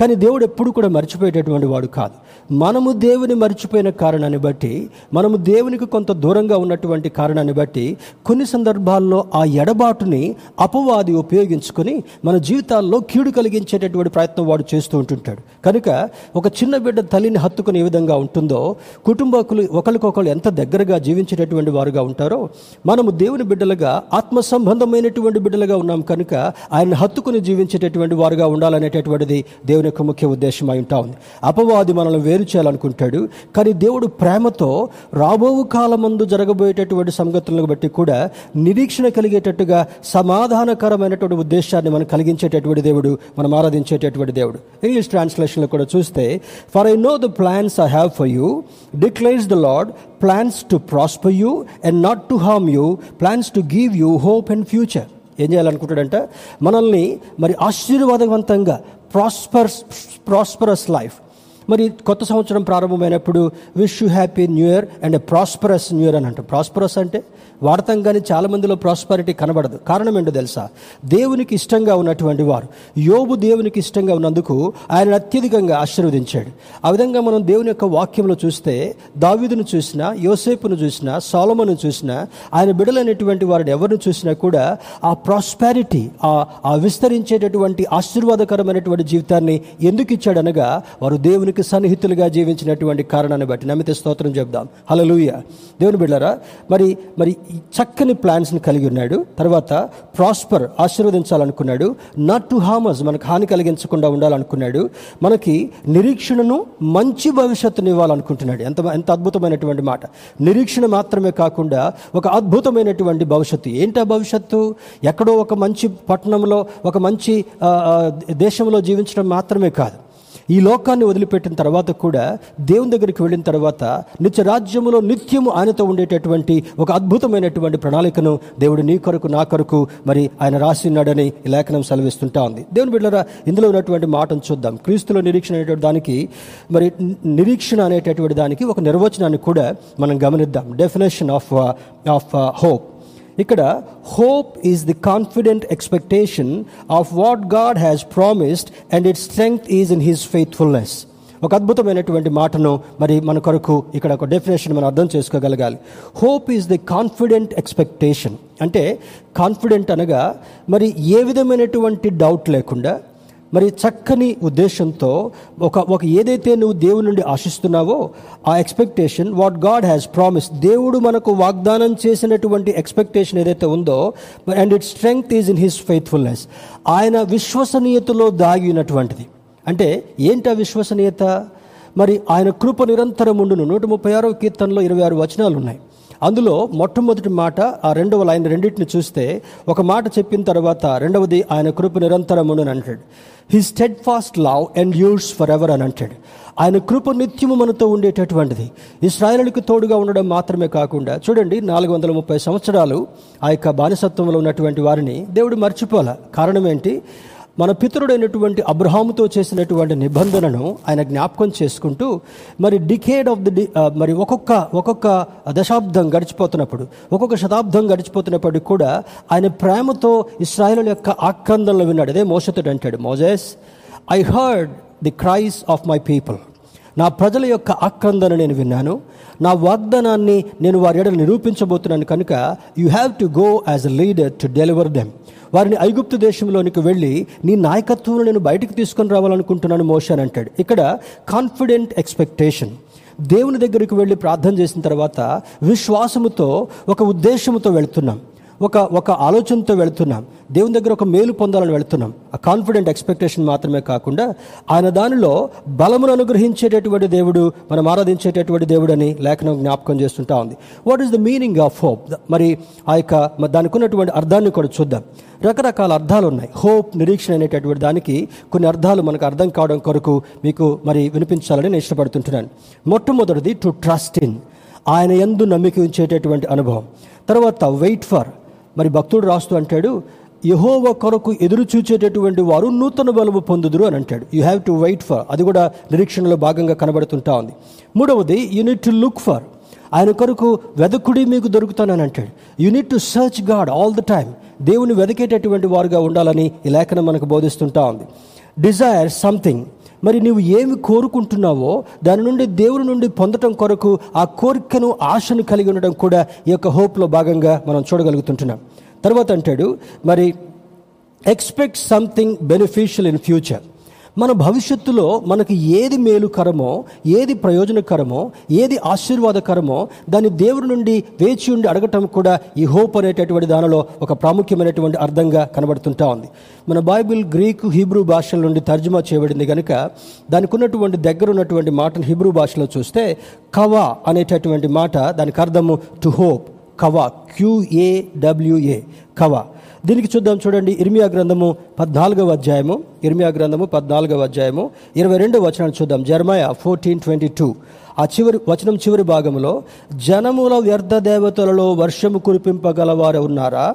కానీ దేవుడు ఎప్పుడు కూడా మర్చిపోయేటటువంటి వాడు కాదు. మనము దేవుని మర్చిపోయిన కారణాన్ని బట్టి మనము దేవునికి కొంత దూరంగా ఉన్నటువంటి కారణాన్ని బట్టి కొన్ని సందర్భాల్లో ఆ ఎడబాటుని అపవాది ఉపయోగించుకొని మన జీవితాల్లో కీడు కలిగించేటటువంటి ప్రయత్నం వాడు చేస్తూ ఉంటుంటాడు. కనుక ఒక చిన్న బిడ్డ తల్లిని హత్తుకుని ఏ విధంగా ఉంటుందో కుటుంబకులు ఒకరికొకరు ఎంత దగ్గరగా జీవించేటటువంటి వారుగా ఉంటారో మనము దేవుని బిడ్డలుగా ఆత్మ సంబంధమైనటువంటి బిడ్డలుగా ఉన్నాం కనుక ఆయన హత్తుకుని జీవించేటటువంటి వారుగా ఉండాలనేటటువంటిది దేవుని యొక్క ముఖ్య ఉద్దేశం అయి ఉంటా. ఉంది అపవాది మనల్ని వేరు చేయాలనుకుంటాడు. కానీ దేవుడు ప్రేమతో రాబోవు కాలమందు జరగబోయేటటువంటి సంగతులను బట్టి కూడా నిరీక్షణ కలిగేటట్టుగా సమాధానకరమైనటువంటి ఉద్దేశాన్ని మనం కలిగించేటటువంటి దేవుడు మనం ఆరాధించేటటువంటి దేవుడు. ఇంగ్లీష్ ట్రాన్స్లేషన్లో కూడా చూస్తే for I know the plans I have for you declares the Lord plans to prosper you and not to harm you plans to give you hope and future ఏం చేయాలనుకుంటాడంట మనల్ని మరి ఆశీర్వాదవంతంగా ప్రాస్పర్స్ ప్రాస్పరస్ లైఫ్ మరి కొత్త సంవత్సరం ప్రారంభమైనప్పుడు wish you happy new year and prosperous new year అని అంటాం ప్రాస్పరస్ అంటే వాడతాం కానీ చాలా మందిలో ప్రాస్పరిటీ కనబడదు. కారణం ఏంటో తెలుసా? దేవునికి ఇష్టంగా ఉన్నటువంటి వారు. యోబు దేవునికి ఇష్టంగా ఉన్నందుకు ఆయన అత్యధికంగా ఆశీర్వదించాడు. ఆ విధంగా మనం దేవుని యొక్క వాక్యంలో చూస్తే దావీదును చూసినా యోసేపును చూసినా సోలమును చూసినా ఆయన బిడలైనటువంటి వారిని ఎవరిని చూసినా కూడా ఆ ప్రాస్పారిటీ ఆ విస్తరించేటటువంటి ఆశీర్వాదకరమైనటువంటి జీవితాన్ని ఎందుకు ఇచ్చాడనగా వారు దేవునికి సన్నిహితులుగా జీవించినటువంటి కారణాన్ని బట్టి. నమ్మితే స్తోత్రం చెప్దాం లూయ దేవుని బిడ్డారా మరి మరి చక్కని ప్లాన్స్ని కలిగి ఉన్నాడు. తర్వాత ప్రాస్పర్ ఆశీర్వదించాలనుకున్నాడు. నాట్ టు హామస్ మనకు హాని కలిగించకుండా ఉండాలనుకున్నాడు. మనకి నిరీక్షణను మంచి భవిష్యత్తుని ఇవ్వాలనుకుంటున్నాడు. ఎంత ఎంత అద్భుతమైనటువంటి మాట. నిరీక్షణ మాత్రమే కాకుండా ఒక అద్భుతమైనటువంటి భవిష్యత్తు. ఏంటి ఆ భవిష్యత్తు? ఎక్కడో ఒక మంచి పట్టణంలో ఒక మంచి దేశంలో జీవించడం మాత్రమే కాదు. ఈ లోకాన్ని వదిలిపెట్టిన తర్వాత కూడా దేవుని దగ్గరికి వెళ్ళిన తర్వాత నిత్య రాజ్యములో నిత్యము ఆయనతో ఉండేటటువంటి ఒక అద్భుతమైనటువంటి ప్రణాళికను దేవుడు నీ కొరకు నా కొరకు మరి ఆయన రాసి ఉన్నాడని ఈ లేఖనం సెలవిస్తుంటా ఉంది. దేవుని బిడ్డరా ఇందులో ఉన్నటువంటి మాటను చూద్దాం. క్రీస్తులో నిరీక్షణ అనేటువంటి దానికి మరి నిరీక్షణ అనేటటువంటి దానికి ఒక నిర్వచనాన్ని కూడా మనం గమనిద్దాం. డెఫినేషన్ ఆఫ్ ఆఫ్ హోప్ ఇక్కడ hope is the confident expectation of what God has promised and it strength is in his faithfulness ఒక అద్భుతమైనటువంటి మాటను మరి మన కొరకు ఇక్కడ ఒక డెఫినేషన్ మనం అర్థం చేసుకోగలగాలి. Hope is the confident expectation అంటే కాన్ఫిడెంట్ అనగా మరి ఏ విధమైనటువంటి డౌట్ లేకుండా మరి చక్కని ఉద్దేశంతో ఒక ఒక ఏదైతే నువ్వు దేవుడి నుండి ఆశిస్తున్నావో ఆ expectation what God has promise దేవుడు మనకు వాగ్దానం చేసినటువంటి ఎక్స్పెక్టేషన్ ఏదైతే ఉందో and it strength is in his faithfulness ఆయన విశ్వసనీయతలో దాగినటువంటిది అంటే ఏంటి ఆ విశ్వసనీయత? మరి ఆయన కృప నిరంతరం ఉండును నూట ముప్పై ఆరో కీర్తనలో ఇరవై ఆరు వచనాలు ఉన్నాయి అందులో మొట్టమొదటి మాట ఆ రెండవ లైన్ రెండింటిని చూస్తే ఒక మాట చెప్పిన తర్వాత రెండవది ఆయన కృప నిరంతరం అని అంటాడు. He steadfast love and endures forever అని అంటాడు. ఆయన కృప నిత్యము మనతో ఉండేటటువంటిది. ఇస్రాయలులకు తోడుగా ఉండడం మాత్రమే కాకుండా చూడండి నాలుగు వందల ముప్పై సంవత్సరాలు ఆ యొక్క బానిసత్వంలో ఉన్నటువంటి వారిని దేవుడు మర్చిపోలే. కారణం ఏంటి? మన పితరుడైనటువంటి అబ్రహాముతో చేసినటువంటి నిబంధనను ఆయన జ్ఞాపకం చేసుకుంటూ మరి డికేడ్ ఆఫ్ ది మరి ఒక్కొక్క ఒక్కొక్క దశాబ్దం గడిచిపోతున్నప్పుడు ఒక్కొక్క శతాబ్దం గడిచిపోతున్నప్పుడు కూడా ఆయన ప్రేమతో ఇస్రాయల్ యొక్క ఆక్రందనలు విన్నాడు. అదే మోసతుడు అంటాడు Moses I heard the cries of my people నా ప్రజల యొక్క ఆక్రందన నేను విన్నాను. నా వాగ్దానాన్ని నేను వారి ఎడ నిరూపించబోతున్నాను కనుక you have to go as a leader to deliver them వారిని ఐగుప్తు దేశంలోనికి వెళ్ళి నీ నాయకత్వంలో నేను బయటకు తీసుకొని రావాలనుకుంటున్నాను మోషన్ అంటాడు. ఇక్కడ కాన్ఫిడెంట్ ఎక్స్పెక్టేషన్ దేవుని దగ్గరికి వెళ్ళి ప్రార్థన చేసిన తర్వాత విశ్వాసముతో ఒక ఉద్దేశముతో వెళుతున్నాం. ఒక ఒక ఆలోచనతో వెళుతున్నాం. దేవుని దగ్గర ఒక మేలు పొందాలని వెళుతున్నాం. ఆ కాన్ఫిడెంట్ ఎక్స్పెక్టేషన్ మాత్రమే కాకుండా ఆయన దానిలో బలమును అనుగ్రహించేటటువంటి దేవుడు మనం ఆరాధించేటటువంటి దేవుడు అని లేఖనం జ్ఞాపకం చేస్తుంటా ఉంది. What is the meaning of hope మరి ఆ యొక్క దానికి ఉన్నటువంటి అర్థాన్ని కూడా చూద్దాం. రకరకాల అర్థాలు ఉన్నాయి. హోప్ నిరీక్షణ అనేటటువంటి దానికి కొన్ని అర్థాలు మనకు అర్థం కావడం కొరకు మీకు మరి వినిపించాలని నేను ఇష్టపడుతుంటున్నాను. మొట్టమొదటిది టు ట్రస్ట్ ఇన్ ఆయన ఎందు నమ్మిక ఉంచేటటువంటి అనుభవం. తర్వాత వెయిట్ ఫర్ మరి భక్తుడు రాస్తూ అంటాడు యహోవ కొరకు ఎదురు చూచేటటువంటి వారు నూతన బలము పొందుదురు అని అంటాడు. You have to wait for అది కూడా నిరీక్షణలో భాగంగా కనబడుతుంటా ఉంది. మూడవది యూనిట్ టు లుక్ ఫర్ ఆయన కొరకు వెదకుడి మీకు దొరుకుతానని అంటాడు. You need to search God all the time దేవుని వెతికేటటువంటి వారుగా ఉండాలని ఈ లేఖనం మనకు బోధిస్తుంటా ఉంది. డిజైర్ సంథింగ్ మరి నీవు ఏమి కోరుకుంటున్నావో దాని నుండి దేవుని నుండి పొందటం కొరకు ఆ కోరికను ఆశను కలిగి ఉండడం కూడా ఈ యొక్క హోప్లో భాగంగా మనం చూడగలుగుతుంటున్నాం. తర్వాత అంటాడు మరి expect something beneficial in future. మన భవిష్యత్తులో మనకి ఏది మేలుకరమో ఏది ప్రయోజనకరమో ఏది ఆశీర్వాదకరమో దాన్ని దేవుడి నుండి వేచి ఉండి అడగటం కూడా ఈ హోప్ అనేటటువంటి దానిలో ఒక ప్రాముఖ్యమైనటువంటి అర్థంగా కనబడుతుంటా ఉంది. మన బైబిల్ గ్రీకు హిబ్రూ భాషల నుండి తర్జుమా చేయబడింది కనుక దానికి ఉన్నటువంటి దగ్గర ఉన్నటువంటి మాటను హిబ్రూ భాషలో చూస్తే కవా అనేటటువంటి మాట దానికి అర్థము టు హోప్. కవా క్యూఏడబ్ల్యూఏ కవా. దీనికి చూద్దాం చూడండి ఇర్మియా గ్రంథము పద్నాలుగవ అధ్యాయము ఇర్మియా గ్రంథము పద్నాలుగవ అధ్యాయము ఇరవై రెండవ వచనాన్ని చూద్దాం. జర్మాయ ఫోర్టీన్ ట్వంటీ టూ ఆ చివరి వచనం చివరి భాగంలో జనముల వ్యర్థ దేవతలలో వర్షము కురిపింపగలవారు ఉన్నారా?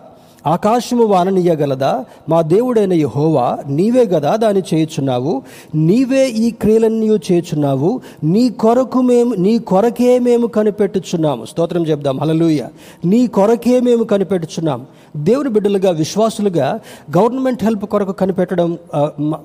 ఆకాశము వాననీయగలదా? మా దేవుడైన యహోవా నీవే గదా దాన్ని చేయుచున్నావు? నీవే ఈ క్రియలన్నీ చేయుచున్నావు? నీ కొరకు మేము నీ కొరకే మేము కనిపెట్టుచున్నాము. స్తోత్రం చెప్దాం. హలలుయ నీ కొరకే మేము కనిపెట్టుచున్నాం. దేవుని బిడ్డలుగా విశ్వాసులుగా గవర్నమెంట్ హెల్ప్ కొరకు కనిపెట్టడం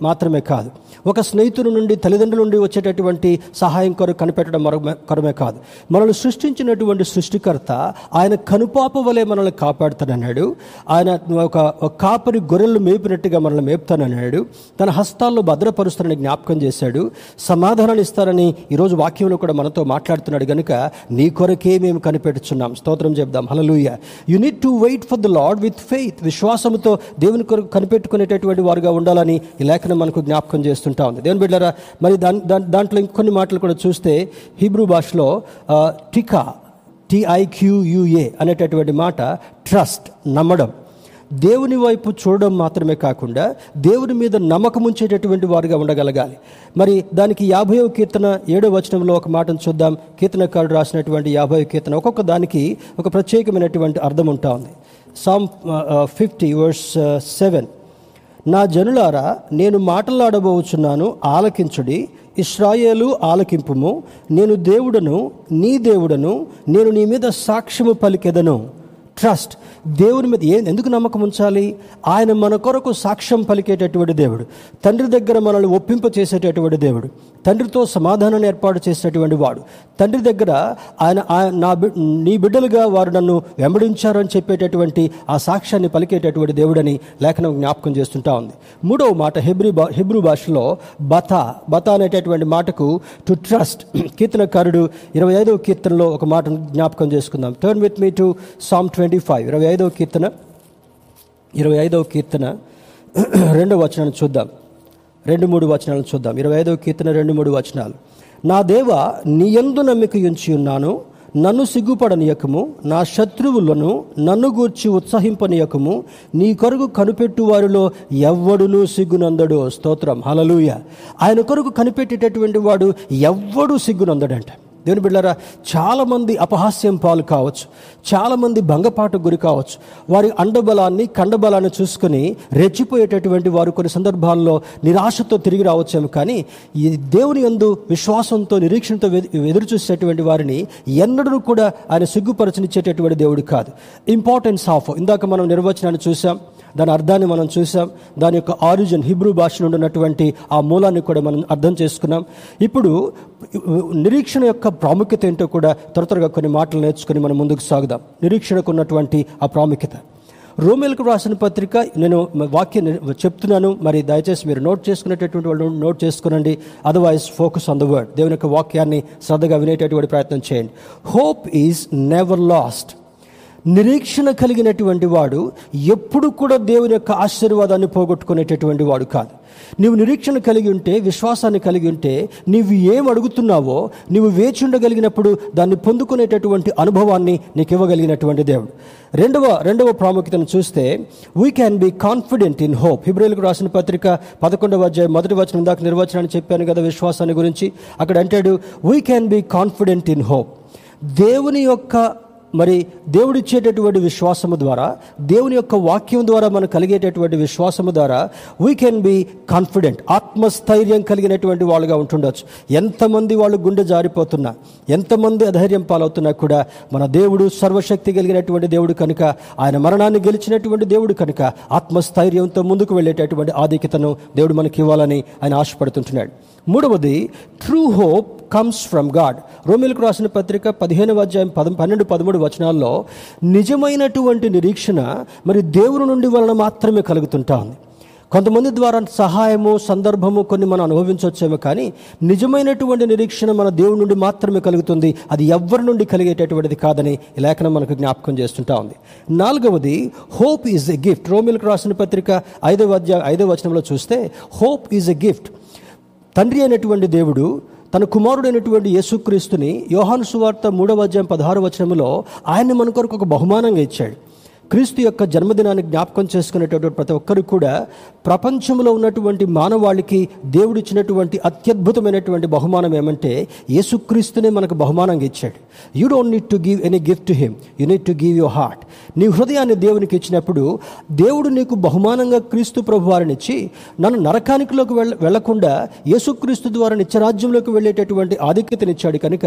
మాత్రమే కాదు. ఒక స్నేహితుడి నుండి తల్లిదండ్రుల నుండి వచ్చేటటువంటి సహాయం కొరకు కనిపెట్టడం మరొక కొరమే కాదు. మనల్ని సృష్టించినటువంటి సృష్టికర్త ఆయన కనుపాప వలె మనల్ని కాపాడుతానన్నాడు. ఆయన ఒక కాపరి గొర్రెలు మేపినట్టుగా మనల్ని మేపుతానన్నాడు తన హస్తాల్లో భద్రపరుస్తానని జ్ఞాపకం చేశాడు. సమాధానాలు ఇస్తారని ఈరోజు వాక్యంలో కూడా మనతో మాట్లాడుతున్నాడు కనుక నీ కొరకే మేము కనిపెట్టుచున్నాం స్తోత్రం చెప్దాం. Hallelujah you need to wait for the Lord with faith విశ్వాసంతో దేవుని కొరకు కనిపెట్టుకునేటటువంటి వారుగా ఉండాలని ఈ లేఖనం మనకు జ్ఞాపకం చేస్తుంటా ఉంది. దేవుని బిడ్డారా మరి దాని దాంట్లో ఇంకొన్ని మాటలు కూడా చూస్తే హిబ్రూ భాషలో టికా టిఐక్యూయుఏ అనేటటువంటి మాట ట్రస్ట్ నమ్మడం. దేవుని వైపు చూడడం మాత్రమే కాకుండా దేవుని మీద నమ్మకం ఉంచేటటువంటి వారుగా ఉండగలగాలి. మరి దానికి యాభైవ కీర్తన ఏడో వచనంలో ఒక మాటను చూద్దాం. కీర్తనకారుడు రాసినటువంటి యాభై కీర్తన ఒక్కొక్క దానికి ఒక ప్రత్యేకమైనటువంటి అర్థం ఉంటా ఉంది. సామ్ ఫిఫ్టీ వర్స్ సెవెన్ నా జనులారా నేను మాటలాడబోచున్నాను ఆలకించుడి. ఇస్రాయేలు ఆలకింపుము. నేను దేవుడను నీ దేవుడను నేను నీ మీద సాక్ష్యము పలికెదను. ట్రస్ట్. దేవుని మీద ఏ ఎందుకు నమ్మకం ఉంచాలి? ఆయన మన కొరకు సాక్ష్యం పలికేటటువంటి దేవుడు. తండ్రి దగ్గర మనల్ని ఒప్పింప చేసేటటువంటి దేవుడు. తండ్రితో సమాధానాన్ని ఏర్పాటు చేసినటువంటి వాడు. తండ్రి దగ్గర ఆయన ఆయన నా బి నీ బిడ్డలుగా వారు నన్ను వెంబడించారు అని చెప్పేటటువంటి ఆ సాక్ష్యాన్ని పలికేటటువంటి దేవుడని లేఖనం జ్ఞాపకం చేస్తుంటా ఉంది. మూడవ మాట హెబ్రి భా హిబ్రూ భాషలో బత బత అనేటటువంటి మాటకు టు ట్రస్ట్ [CLEARS THROAT] కీర్తనకారుడు ఇరవై ఐదవ కీర్తనలో ఒక మాటను జ్ఞాపకం చేసుకుందాం. Turn with me to Psalm twenty five ఇరవై ఐదవ కీర్తన ఇరవై ఐదవ కీర్తన [CLEARS THROAT] రెండవ వచనాన్ని చూద్దాం. రెండు మూడు వచనాలను చూద్దాం. ఇరవై ఐదవ కీర్తన రెండు మూడు వచనాలు. నా దేవ నీ ఎందు నమ్మిక ఉంచి ఉన్నాను నన్ను సిగ్గుపడనియకము నా శత్రువులను నన్ను గూర్చి ఉత్సహింపనియకము నీ కొరకు కనిపెట్టు వారిలో ఎవ్వడును సిగ్గునందడు. స్తోత్రం. హలలుయ ఆయన కొరకు కనిపెట్టేటటువంటి వాడు ఎవ్వడు సిగ్గునందడంట. దేవుని బిడ్డారా చాలామంది అపహాస్యం పాలు కావచ్చు చాలామంది భంగపాటు గురి కావచ్చు. వారి అండబలాన్ని కండబలాన్ని చూసుకొని రెచ్చిపోయేటటువంటి వారు కొన్ని సందర్భాల్లో నిరాశతో తిరిగి రావచ్చేమో. కానీ ఈ దేవుని యందు విశ్వాసంతో నిరీక్షణతో ఎదురు చూసేటువంటి వారిని ఎన్నడూ కూడా ఆయన సిగ్గుపరచనిచ్చేటటువంటి దేవుడు కాదు. ఇంపార్టెన్స్ ఆఫ్ ఇందాక మనం నిర్వచనాన్ని చూసాం దాని అర్థాన్ని మనం చూసాం దాని యొక్క ఆరిజిన్ హిబ్రూ భాష నుండి ఉన్నటువంటి ఆ మూలాన్ని కూడా మనం అర్థం చేసుకున్నాం. ఇప్పుడు నిరీక్షణ యొక్క ప్రాముఖ్యత ఏంటో కూడా త్వర త్వరగా కొన్ని మాటలు నేర్చుకుని మనం ముందుకు సాగుదాం. నిరీక్షణకు ఉన్నటువంటి ఆ ప్రాముఖ్యత. రోమిల్కు రాసిన పత్రిక నేను వాక్యం చెప్తున్నాను మరి దయచేసి మీరు నోట్ చేసుకునేటటువంటి వాళ్ళు note చేసుకునండి. Otherwise focus on the word దేవుని యొక్క వాక్యాన్ని శ్రద్ధగా వినేటటువంటి ప్రయత్నం చేయండి. హోప్ ఈజ్ నెవర్ లాస్ట్ నిరీక్షణ కలిగినటువంటి వాడు ఎప్పుడు కూడా దేవుని యొక్క ఆశీర్వాదాన్ని పోగొట్టుకునేటటువంటి వాడు కాదు. నీవు నిరీక్షణ కలిగి ఉంటే విశ్వాసాన్ని కలిగి ఉంటే నీవు ఏం అడుగుతున్నావో నీవు వేచి ఉండగలిగినప్పుడు దాన్ని పొందుకునేటటువంటి అనుభవాన్ని నీకు ఇవ్వగలిగినటువంటి దేవుడు. రెండవ రెండవ ప్రాముఖ్యతను చూస్తే we can be confident in hope హిబ్రిల్కు రాసిన పత్రిక పదకొండవ అధ్యాయం మొదటి వచనం దాకా నిర్వచనాన్ని చెప్పాను కదా విశ్వాసాన్ని గురించి. అక్కడ అంటాడు we can be confident in hope దేవుని యొక్క మరి దేవుడిచ్చేటటువంటి విశ్వాసము ద్వారా దేవుని యొక్క వాక్యం ద్వారా మనకు కలిగేటటువంటి విశ్వాసము ద్వారా వీ కెన్ బి కాన్ఫిడెంట్ ఆత్మస్థైర్యం కలిగినటువంటి వాళ్ళుగా ఉంటుండొచ్చు. ఎంతమంది వాళ్ళు గుండె జారిపోతున్నా ఎంతమంది అధైర్యం పాలవుతున్నా కూడా మన దేవుడు సర్వశక్తి కలిగినటువంటి దేవుడు కనుక ఆయన మరణాన్ని గెలిచినటువంటి దేవుడు కనుక ఆత్మస్థైర్యంతో ముందుకు వెళ్ళేటటువంటి ఆధిక్యతను దేవుడు మనకి ఇవ్వాలని ఆయన ఆశపడుతుంటున్నాడు. మూడవది true hope comes from God రోమిలకు రాసిన పత్రిక పదిహేనవ అధ్యాయం పద పన్నెండు పదమూడు వచనాల్లో నిజమైనటువంటి నిరీక్షణ మరి దేవుని నుండి వలన మాత్రమే కలుగుతుంటా ఉంది. కొంతమంది ద్వారా సహాయము సందర్భము కొన్ని మనం అనుభవించవచ్చేమో కానీ నిజమైనటువంటి నిరీక్షణ మన దేవుడి నుండి మాత్రమే కలుగుతుంది. అది ఎవరి నుండి కలిగేటటువంటిది కాదని ఈ లేఖనం మనకు జ్ఞాపకం చేస్తుంటా ఉంది. నాలుగవది హోప్ ఈజ్ ఎ గిఫ్ట్ రోమిలకు రాసిన పత్రిక ఐదవ అధ్యాయ ఐదవ వచనంలో చూస్తే హోప్ ఈజ్ ఎ గిఫ్ట్ తండ్రి అయినటువంటి దేవుడు తన కుమారుడైనటువంటి యేసుక్రీస్తుని యోహాను సువార్త మూడవ అధ్యాయం పదహారు వచనంలో ఆయన్ని మన కొరకు ఒక బహుమానంగా ఇచ్చాడు. క్రీస్తు యొక్క జన్మదినాన్ని జ్ఞాపకం చేసుకునేటటువంటి ప్రతి ఒక్కరు కూడా ప్రపంచంలో ఉన్నటువంటి మానవాళికి దేవుడిచ్చినటువంటి అత్యద్భుతమైనటువంటి బహుమానం ఏమంటే యేసుక్రీస్తునే మనకు బహుమానంగా ఇచ్చాడు. You don't need to give any gift to him you need to give your heart నీ హృదయాన్ని దేవునికి ఇచ్చినప్పుడు దేవుడు నీకు బహుమానంగా క్రీస్తు ప్రభు వారిని ఇచ్చి నన్ను నరకానికిలోకి వెళ్ళ వెళ్ళకుండా యేసుక్రీస్తు ద్వారా నిత్యరాజ్యంలోకి వెళ్ళేటటువంటి ఆధిక్యతనిచ్చాడు కనుక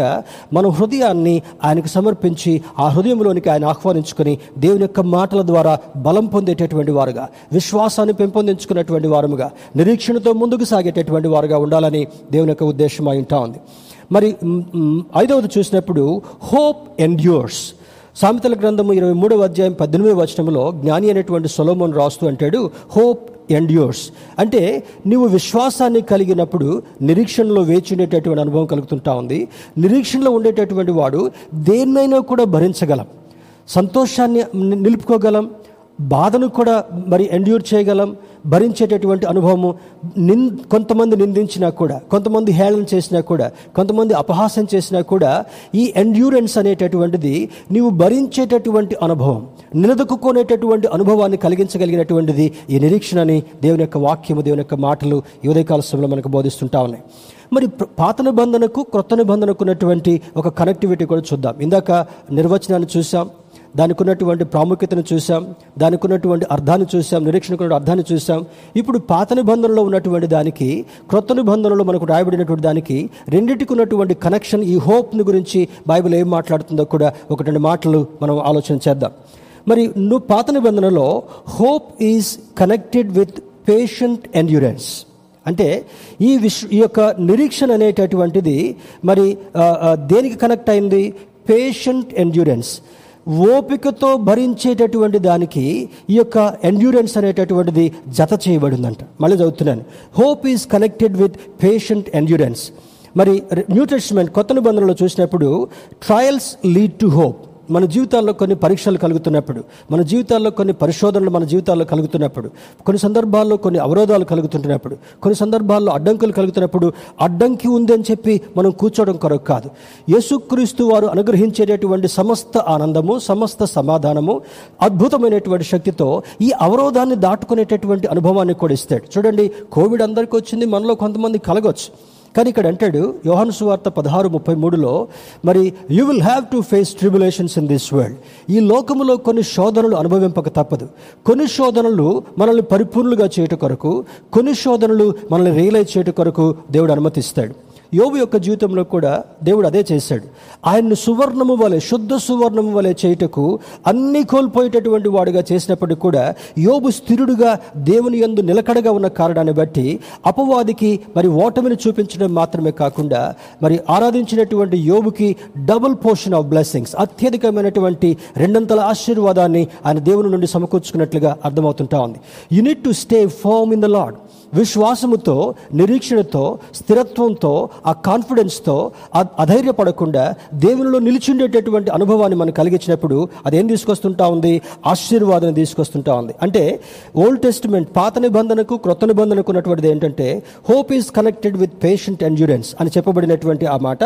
మన హృదయాన్ని ఆయనకు సమర్పించి ఆ హృదయంలోనికి ఆయన ఆహ్వానించుకొని దేవుని యొక్క మాటల ద్వారా బలం పొందేటటువంటి వారుగా విశ్వాసాన్ని పెంపొందించుకున్నటువంటి వారముగా నిరీక్షణతో ముందుకు సాగేటటువంటి వారుగా ఉండాలని దేవుని యొక్క ఉద్దేశం అయి ఉంటా ఉంది. మరి ఐదవది చూసినప్పుడు హోప్ ఎండ్యూర్స్ సామెతల గ్రంథము ఇరవై మూడవ అధ్యాయం పద్దెనిమిది వచనంలో జ్ఞాని అనేటువంటి సొలోమోన్ రాస్తూ అంటాడు హోప్ ఎండ్యూర్స్ అంటే నీవు విశ్వాసాన్ని కలిగినప్పుడు నిరీక్షణలో వేచి ఉండేటటువంటి అనుభవం కలుగుతుంటా ఉంది. నిరీక్షణలో ఉండేటటువంటి వాడు దేన్నైనా కూడా భరించగలం. సంతోషాన్ని నిలుపుకోగలం. బాధను కూడా మరి ఎండ్యూర్ చేయగలం. భరించేటటువంటి అనుభవము నిన్ కొంతమంది నిందించినా కూడా కొంతమంది హేళన చేసినా కూడా కొంతమంది అపహాసం చేసినా కూడా ఈ ఎండ్యూరెన్స్ అనేటటువంటిది నీవు భరించేటటువంటి అనుభవం నిలదొక్కునేటటువంటి అనుభవాన్ని కలిగించగలిగినటువంటిది ఈ నిరీక్షణని దేవుని యొక్క వాక్యము దేవుని యొక్క మాటలు ఈ ఉదయకాల సమయంలో మనకు బోధిస్తుంటా ఉన్నాయి. మరి పాత నిబంధనకు క్రొత్త నిబంధనకు ఉన్నటువంటి ఒక కనెక్టివిటీ కూడా చూద్దాం. ఇందాక నిర్వచనాన్ని చూసాం. దానికి ఉన్నటువంటి ప్రాముఖ్యతను చూసాం దానికి ఉన్నటువంటి అర్థాన్ని చూసాం నిరీక్షణకు అర్థాన్ని చూసాం ఇప్పుడు పాత నిబంధనలో ఉన్నటువంటి దానికి క్రొత్త నిబంధనలో మనకు రాయబడినటువంటి దానికి రెండింటికి ఉన్నటువంటి కనెక్షన్ ఈ హోప్ని గురించి బైబిల్ ఏం మాట్లాడుతుందో కూడా ఒక రెండు మాటలు మనం ఆలోచన చేద్దాం. మరి నువ్వు పాత నిబంధనలో hope is connected with patient endurance అంటే ఈ విశ్వ ఈ యొక్క నిరీక్షణ అనేటటువంటిది మరి దేనికి కనెక్ట్ అయింది? పేషెంట్ ఎండ్యూరెన్స్ ఓపికతో భరించేటటువంటి దానికి ఈ యొక్క ఎండ్యూరెన్స్ అనేటటువంటిది జత చేయబడిందంట. మళ్ళీ చదువుతున్నాను. Hope is connected with patient endurance మరి న్యూ టెస్ట్మెంట్ కొత్త నిబంధనలో చూసినప్పుడు ట్రయల్స్ లీడ్ టు హోప్ మన జీవితాల్లో కొన్ని పరీక్షలు కలుగుతున్నప్పుడు మన జీవితాల్లో కొన్ని పరిశోధనలు మన జీవితాల్లో కలుగుతున్నప్పుడు కొన్ని సందర్భాల్లో కొన్ని అవరోధాలు కలుగుతుంటున్నప్పుడు కొన్ని సందర్భాల్లో అడ్డంకులు కలుగుతున్నప్పుడు అడ్డంకి ఉందని చెప్పి మనం కూర్చోవడం కొరకు కాదు. యేసుక్రీస్తు వారు అనుగ్రహించేటటువంటి సమస్త ఆనందము సమస్త సమాధానము అద్భుతమైనటువంటి శక్తితో ఈ అవరోధాన్ని దాటుకునేటటువంటి అనుభవాన్ని కూడా ఇస్తాడు. చూడండి కోవిడ్ అందరికీ వచ్చింది మనలో కొంతమంది కలగొచ్చు. కానీ ఇక్కడ అంటాడు యోహాను సువార్త పదహారు ముప్పై మూడులో మరి you will have to face tribulations in this world ఈ లోకములో కొన్ని శోధనలు అనుభవింపక తప్పదు. కొన్ని శోధనలు మనల్ని పరిపూర్ణులుగా చేయట కొరకు కొన్ని శోధనలు మనల్ని రియలైజ్ చేయట కొరకు దేవుడు అనుమతిస్తాడు. యోబు యొక్క జీవితంలో కూడా దేవుడు అదే చేశాడు. ఆయన్ను సువర్ణము వలె శుద్ధ సువర్ణము వలె చేయుటకు అన్ని కోల్పోయేటటువంటి వాడుగా చేసినప్పటికీ కూడా యోబు స్థిరుడుగా దేవుని యందు నిలకడగా ఉన్న కారణాన్ని బట్టి అపవాదికి మరి ఓటమిని చూపించడం మాత్రమే కాకుండా మరి ఆరాధించినటువంటి యోబుకి డబుల్ పోర్షన్ ఆఫ్ బ్లెస్సింగ్స్ అత్యధికమైనటువంటి రెండంతల ఆశీర్వాదాన్ని ఆయన దేవుని నుండి సమకూర్చుకున్నట్లుగా అర్థమవుతుంటా ఉంది. You need to stay firm in the Lord విశ్వాసముతో నిరీక్షణతో స్థిరత్వంతో ఆ కాన్ఫిడెన్స్తో అ- అధైర్యపడకుండా దేవునిలో నిలిచిండేటటువంటి అనుభవాన్ని మనం కలిగించినప్పుడు అదేం తీసుకొస్తుంటా ఉంది? ఆశీర్వాదం తీసుకొస్తుంటా ఉంది. అంటే ఓల్డ్ టెస్టిమెంట్ పాత నిబంధనకు క్రొత్త నిబంధనకు ఉన్నటువంటిది ఏంటంటే hope is connected with patient endurance అని చెప్పబడినటువంటి ఆ మాట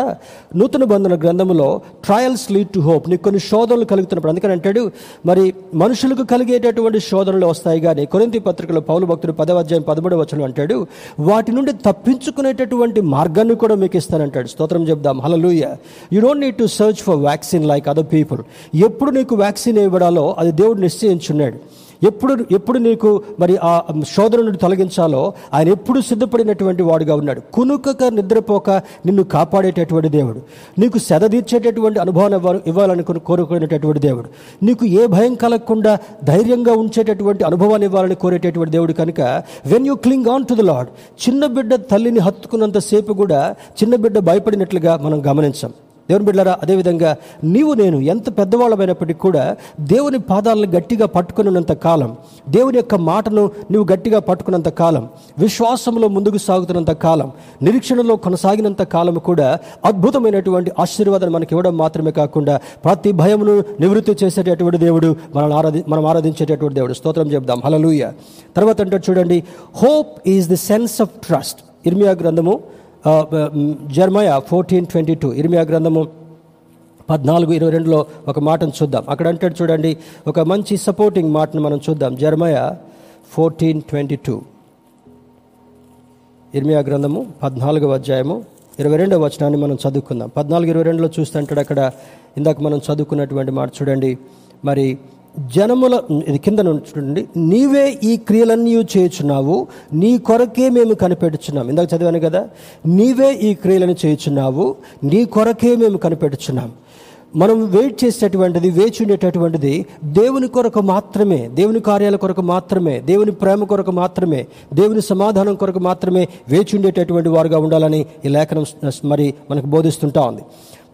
నూతన బంధన గ్రంథములో ట్రయల్స్ లీడ్ టు హోప్ నీకు కొన్ని శోధనలు కలుగుతున్నప్పుడు అందుకని అంటాడు మరి మనుషులకు కలిగేటటువంటి శోధనలు వస్తాయి కానీ కొరింతి పత్రికలో పౌలు భక్తుడు పదవ అధ్యాయం పదమూడవ వచనం అంటాడు. వాటి నుండి తప్పించుకునేటటువంటి మార్గాన్ని కూడా మీకు ఇస్తానంటాడు. స్తోత్రం చెప్దాం hallelujah you don't need to search for vaccine like other people ఎప్పుడు నీకు వ్యాక్సిన్ ఇవ్వడాలో అది దేవుడు నిశ్చయించున్నాడు. ఎప్పుడు ఎప్పుడు నీకు మరి ఆ శోధన నుండి తొలగించాలో ఆయన ఎప్పుడు సిద్ధపడినటువంటి వాడుగా ఉన్నాడు. కునుకక నిద్రపోక నిన్ను కాపాడేటటువంటి దేవుడు. నీకు సెద తీర్చేటటువంటి అనుభవాన్ని ఇవ్వాలని కోరుకునేటటువంటి దేవుడు. నీకు ఏ భయం కలగకుండా ధైర్యంగా ఉంచేటటువంటి అనుభవాన్ని ఇవ్వాలని కోరేటటువంటి దేవుడు కనుక when you cling on to the Lord చిన్న బిడ్డ తల్లిని హత్తుకున్నంతసేపు కూడా చిన్న బిడ్డ భయపడినట్లుగా మనం గమనించాం. దేవుని బిడ్డలారా అదేవిధంగా నీవు నేను ఎంత పెద్దవాళ్ళమైనప్పటికీ కూడా దేవుని పాదాలను గట్టిగా పట్టుకున్నంత కాలం దేవుని యొక్క మాటను నువ్వు గట్టిగా పట్టుకున్నంత కాలం విశ్వాసంలో ముందుకు సాగుతున్నంత కాలం నిరీక్షణలో కొనసాగినంత కాలం కూడా అద్భుతమైనటువంటి ఆశీర్వాదాన్ని మనకి ఇవ్వడం మాత్రమే కాకుండా ప్రతి భయమును నివృత్తి చేసేటటువంటి దేవుడు మనం ఆరాధి మనం ఆరాధించేటటువంటి దేవుడు. స్తోత్రం చెప్దాం హలలుయ తర్వాత అంటే చూడండి hope is the sense of trust ఇర్మియా గ్రంథము జర్మయ ఫోర్టీన్ ట్వంటీ టూ ఇర్మియా గ్రంథము పద్నాలుగు ఇరవై రెండులో ఒక మాటను చూద్దాం. అక్కడ అంటాడు చూడండి ఒక మంచి సపోర్టింగ్ మాటను మనం చూద్దాం. జర్మయ ఫోర్టీన్ ట్వంటీ టూ ఇర్మియా గ్రంథము పద్నాలుగవ అధ్యాయము ఇరవై రెండవ వచనాన్ని మనం చదువుకుందాం. పద్నాలుగు ఇరవై రెండులో చూస్తే అంటాడు అక్కడ ఇందాక మనం చదువుకున్నటువంటి మాట చూడండి మరి జనముల ఇది కింద నుండి చూడండి. నీవే ఈ క్రియలన్నీ చేయుచున్నావు. నీ కొరకే మేము కనిపెడుచున్నాం. ఇందాక చదివాను కదా. నీవే ఈ క్రియలను చేయుచున్నావు. నీ కొరకే మేము కనిపెట్టుచున్నాం మనం వెయిట్ చేసేటటువంటిది వేచి ఉండేటటువంటిది దేవుని కొరకు మాత్రమే దేవుని కార్యాల కొరకు మాత్రమే దేవుని ప్రేమ కొరకు మాత్రమే దేవుని సమాధానం కొరకు మాత్రమే వేచి ఉండేటటువంటి వారుగా ఉండాలని ఈ లేఖనం మరి మనకు బోధిస్తుంటా ఉంది.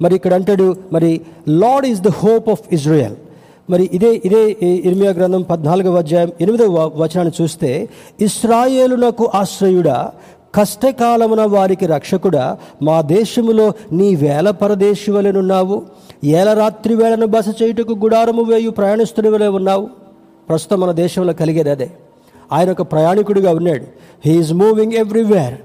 మరి ఇక్కడ అంటాడు మరి Lord is the hope of Israel మరి ఇదే ఇదే ఇర్మియా గ్రంథం పద్నాలుగవ అధ్యాయం ఎనిమిదవ వ- వచనాన్ని చూస్తే ఇస్రాయేలునకు ఆశ్రయుడా కష్టకాలమున వారికి రక్షకుడా మా దేశములో నీ వేల పరదేశి వలెనున్నావు ఏల రాత్రి వేళను బస చేయుటకు గుడారము వేయు ప్రయాణిస్తుని వలె ఉన్నావు. ప్రస్తుతం మన దేశంలో కలిగేది అదే. ఆయన ఒక ప్రయాణికుడిగా ఉన్నాడు. He's moving everywhere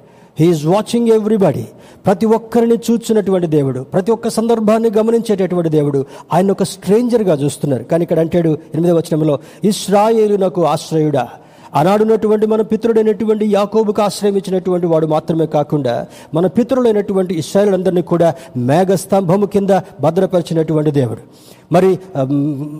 he's watching everybody ప్రతి ఒక్కరిని చూచినటువంటి దేవుడు ప్రతి ఒక్క సందర్భాన్ని గమనించేటటువంటి దేవుడు. ఆయన ఒక స్ట్రేంజర్గా చూస్తున్నారు. కానీ ఇక్కడ అంటాడు ఎనిమిదవ వచనంలో ఇస్రాయేలు నాకు ఆశ్రయుడా. ఆనాడున్నటువంటి మన పితరుడైనటువంటి యాకోబుకు ఆశ్రయం ఇచ్చినటువంటి వాడు మాత్రమే కాకుండా మన పితరులైనటువంటి ఇస్రాయలందరినీ కూడా మేఘస్తంభము కింద భద్రపరిచినటువంటి దేవుడు. మరి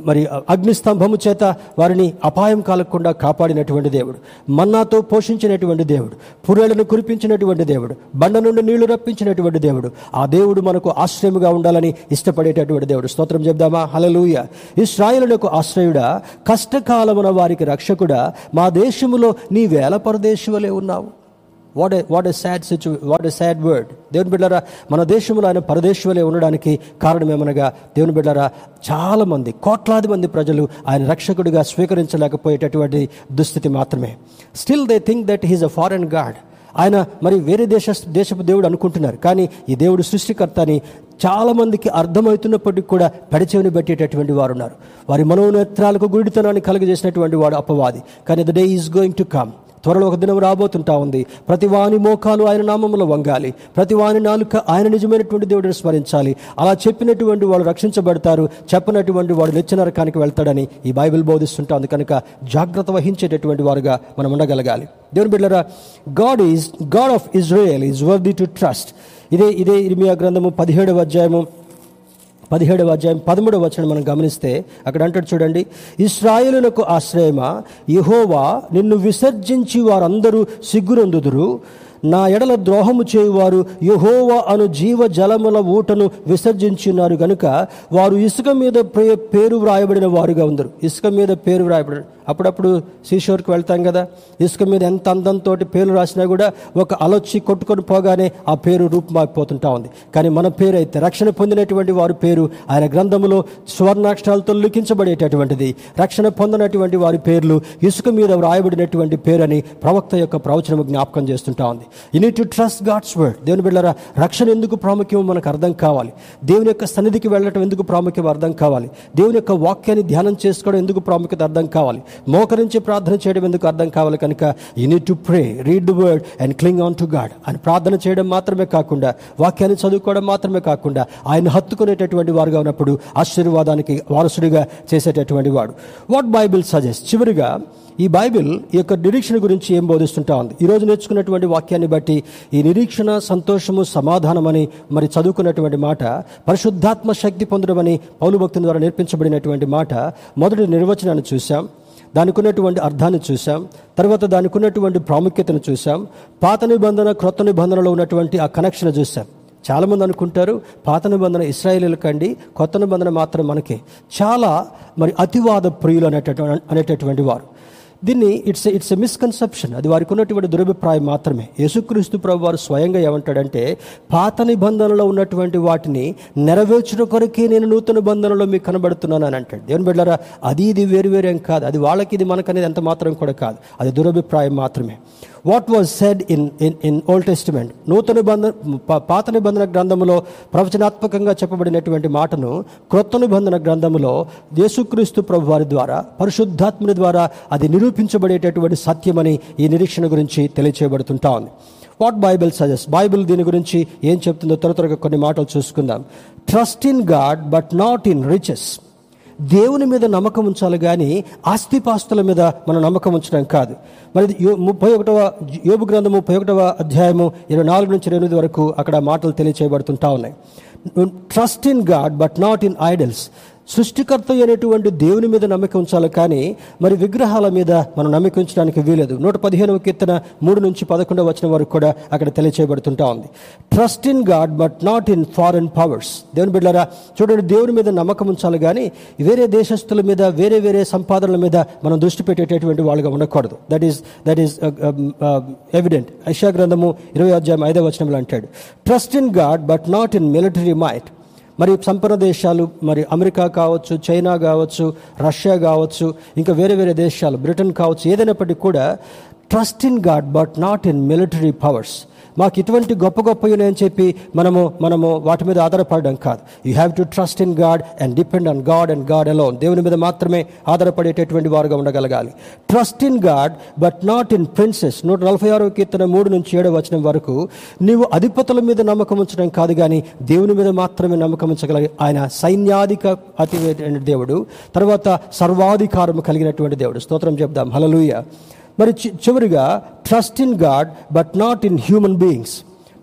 మరి అగ్నిస్తంభము చేత వారిని అపాయం కాలకుండా కాపాడినటువంటి దేవుడు. మన్నాతో పోషించినటువంటి దేవుడు. పురేళ్ళను కురిపించినటువంటి దేవుడు. బండ నుండి నీళ్ళు రప్పించినటువంటి దేవుడు. ఆ దేవుడు మనకు ఆశ్రయముగా ఉండాలని ఇష్టపడేటటువంటి దేవుడు. స్తోత్రం చెప్దామా? హలలుయ ఇస్రాయలునకు ఆశ్రయుడా కష్టకాలమున వారికి రక్షకుడా మా దేశములో నీ వేల పరదేశువలే ఉన్నావు. వాట్ వాట్ ఎ సాడ్ సిచ్యు వాట్ ఎ సాడ్ వర్డ్ దేవుని బిడ్డారా మన దేశంలో ఆయన పరదేశంలో ఉండడానికి కారణం ఏమనగా దేవుని బిడ్డారా చాలామంది కోట్లాది మంది ప్రజలు ఆయన రక్షకుడిగా స్వీకరించలేకపోయేటటువంటి దుస్థితి మాత్రమే. Still they think that he's a foreign god ఆయన మరి వేరే దేశ దేశపు దేవుడు అనుకుంటున్నారు. కానీ ఈ దేవుడు సృష్టికర్త అని చాలామందికి అర్థమవుతున్నప్పటికీ కూడా పెడచెవిని పెట్టేటటువంటి వారు ఉన్నారు వారి మనోనేత్రాలకు గుడితనాన్ని కలుగజేసినటువంటి వాడు అపవాది. కానీ the day is going to come త్వరలో ఒక దినం రాబోతుంటా ఉంది. ప్రతి వాని మోకాలు ఆయన నామంలో వంగాలి. ప్రతి వాని నాలుక ఆయన నిజమైనటువంటి దేవుడిని స్మరించాలి. అలా చెప్పినటువంటి వాళ్ళు రక్షించబడతారు. చెప్పినటువంటి వాడు నిత్య నరకానికి వెళ్తాడని ఈ బైబిల్ బోధిస్తుంటాంది. కనుక జాగ్రత్త వహించేటటువంటి వారుగా మనం ఉండగలగాలి. దేవుని బిడ్డరా God is God of Israel is worthy to trust ఇదే ఇదే ఇర్మియా గ్రంథము పదిహేడవ అధ్యాయము పదిహేడవ అధ్యాయం పదమూడవ వచనం మనం గమనిస్తే అక్కడ అంటాడు చూడండి ఇస్రాయేలునకు ఆశ్రయమా? యహోవా నిన్ను విసర్జించి వారందరూ సిగ్గురందుదురు నా ఎడల ద్రోహము చేయువారు యహోవా అను జీవ జలముల ఊటను విసర్జించున్నారు గనుక వారు ఇసుక మీద పేరు వ్రాయబడిన వారుగా ఉందరు. ఇసుక మీద పేరు వ్రాయబడిన అప్పుడప్పుడు సీషోర్కి వెళ్తాం కదా. ఇసుక మీద ఎంత అందంతో పేరు రాసినా కూడా ఒక అలొచ్చి కొట్టుకొని పోగానే ఆ పేరు రూపుమారిపోతుంటా ఉంది. కానీ మన పేరు అయితే రక్షణ పొందినటువంటి వారి పేరు ఆయన గ్రంథములో స్వర్ణాక్షరాలతో లిఖించబడేటటువంటిది. రక్షణ పొందినటువంటి వారి పేర్లు ఇసుక మీద వ్రాయబడినటువంటి పేరు అని ప్రవక్త యొక్క ప్రవచనము జ్ఞాపకం చేస్తుంటా ఉంది. You need to trust God's word దేవుని బిడ్డారా రక్షణ ఎందుకు ప్రాముఖ్యమో మనకు అర్థం కావాలి. దేవుని యొక్క సన్నిధికి వెళ్ళటం ఎందుకు ప్రాముఖ్యం అర్థం కావాలి. దేవుని యొక్క వాక్యాన్ని ధ్యానం చేసుకోవడం ఎందుకు ప్రాముఖ్యత అర్థం కావాలి. మోకరించి ప్రార్థన చేయడం ఎందుకు అర్థం కావాలి కనుక you need to pray read the word and cling on to God అని ప్రార్థన చేయడం మాత్రమే కాకుండా వాక్యాన్ని చదువుకోవడం మాత్రమే కాకుండా ఆయన హత్తుకునేటటువంటి వారుగా ఉన్నప్పుడు ఆశీర్వాదానికి వారసుడిగా చేసేటటువంటి వాడు. వాట్ బైబిల్ సజెస్ట్ చివరిగా ఈ బైబిల్ ఈ యొక్క నిరీక్షణ గురించి ఏం బోధిస్తుంటా ఉంది? ఈరోజు నేర్చుకున్నటువంటి వాక్యాన్ని బట్టి ఈ నిరీక్షణ సంతోషము సమాధానమని మరి చదువుకున్నటువంటి మాట పరిశుద్ధాత్మ శక్తి పొందడమని అని పౌలు ద్వారా నేర్పించబడినటువంటి మాట మొదటి నిర్వచనాన్ని చూసాం దానికి ఉన్నటువంటి అర్థాన్ని చూసాం తర్వాత దానికి ఉన్నటువంటి ప్రాముఖ్యతను చూసాం పాత నిబంధన క్రొత్త నిబంధనలో ఉన్నటువంటి ఆ కనెక్షన్ చూసాం చాలామంది అనుకుంటారు పాత నిబంధన ఇస్రాయేలీలకండి కొత్త నిబంధన మాత్రం మనకే. చాలా మరి అతివాద ప్రియులు అనేటటువంటి అనేటటువంటి వారు. దీన్ని ఇట్స్ ఇట్స్ ఎ మిస్కన్సెప్షన్ అది వారికి ఉన్నటువంటి దురభిప్రాయం మాత్రమే. యేసుక్రీస్తు ప్రభు వారు స్వయంగా ఏమంటాడంటే పాత నిబంధనలో ఉన్నటువంటి వాటిని నెరవేర్చిన కొరకే నేను నూతన బంధనలో మీకు కనబడుతున్నాను అని అంటాడు. దేవుని బిడ్డారా అది ఇది వేరు వేరేం కాదు. అది వాళ్ళకి ఇది మనకనేది ఎంత మాత్రం కూడా కాదు. అది దురభిప్రాయం మాత్రమే. What was said in in in old testament. నూతన నిబంధన పాత నిబంధన గ్రంథములో ప్రవచనాత్మకంగా చెప్పబడినటువంటి మాటను క్రొత్త నిబంధన గ్రంథములో యేసుక్రీస్తు ప్రభు వారి ద్వారా పరిశుద్ధాత్ముని ద్వారా అది నిరూపించబడేటటువంటి సత్యమని ఈ నిరీక్షణ గురించి తెలియచేయబడుతుంటా ఉంది. What Bible suggest? బైబిల్ దీని గురించి ఏం చెప్తుందో త్వర త్వరగా కొన్ని మాటలు చూసుకుందాం. Trust in God but not in riches. దేవుని మీద నమ్మకం ఉంచాలి కానీ ఆస్తిపాస్తుల మీద మనం నమ్మకం ఉంచడం కాదు. మరి ముప్పై ఒకటవ యోగు గ్రంథం ముప్పై ఒకటవ అధ్యాయము ఇరవై నాలుగు నుంచి ఇరవై ఎనిమిది వరకు అక్కడ మాటలు తెలియచేయబడుతుంటా ఉన్నాయి. Trust in God but not in idols సృష్టికర్త అయినటువంటి దేవుని మీద నమ్మకం ఉంచాలి కానీ మరి విగ్రహాల మీద మనం నమ్మకం ఉంచడానికి వీలేదు నూట పదిహేనవ కీర్తన మూడు నుంచి పదకొండవ వచ్చిన వరకు కూడా అక్కడ తెలియచేయబడుతుంటా ఉంది. Trust in God but not in foreign powers దేవుని బిడ్డారా చూడండి దేవుని మీద నమ్మకం ఉంచాలి కానీ వేరే దేశస్తుల మీద వేరే వేరే సంపాదనల మీద మనం దృష్టి పెట్టేటటువంటి వాళ్ళుగా ఉండకూడదు. That is that is evident Aisha గ్రంథము ఇరవై అధ్యాయం ఐదవ వచనంలో అంటాడు. Trust in God but not in military might మరి సంపన్న దేశాలు మరి అమెరికా కావచ్చు చైనా కావచ్చు రష్యా కావచ్చు ఇంకా వేరే వేరే దేశాలు బ్రిటన్ కావచ్చు ఏదైనప్పటికీ కూడా trust in God but not in military powers మాకు ఇటువంటి గొప్ప గొప్ప ఉన్నాయని చెప్పి మనము మనము వాటి మీద ఆధారపడడం కాదు. You have to trust in God and depend on God and God alone దేవుని మీద మాత్రమే ఆధారపడేటటువంటి వారుగా ఉండగలగాలి. Trust in God but not in princes నూట నలభై ఆరో కీర్తన మూడు నుంచి ఏడో వచనం వరకు నీవు అధిపతుల మీద నమ్మకం ఉంచడం కాదు కానీ దేవుని మీద మాత్రమే నమ్మకం ఉంచగలిగి ఆయన సైన్యాధిక అతి దేవుడు తర్వాత సర్వాధికారము కలిగినటువంటి దేవుడు. స్తోత్రం చెప్దాం. హలలుయ మరి చి- చివరిగా trust in God but not in human beings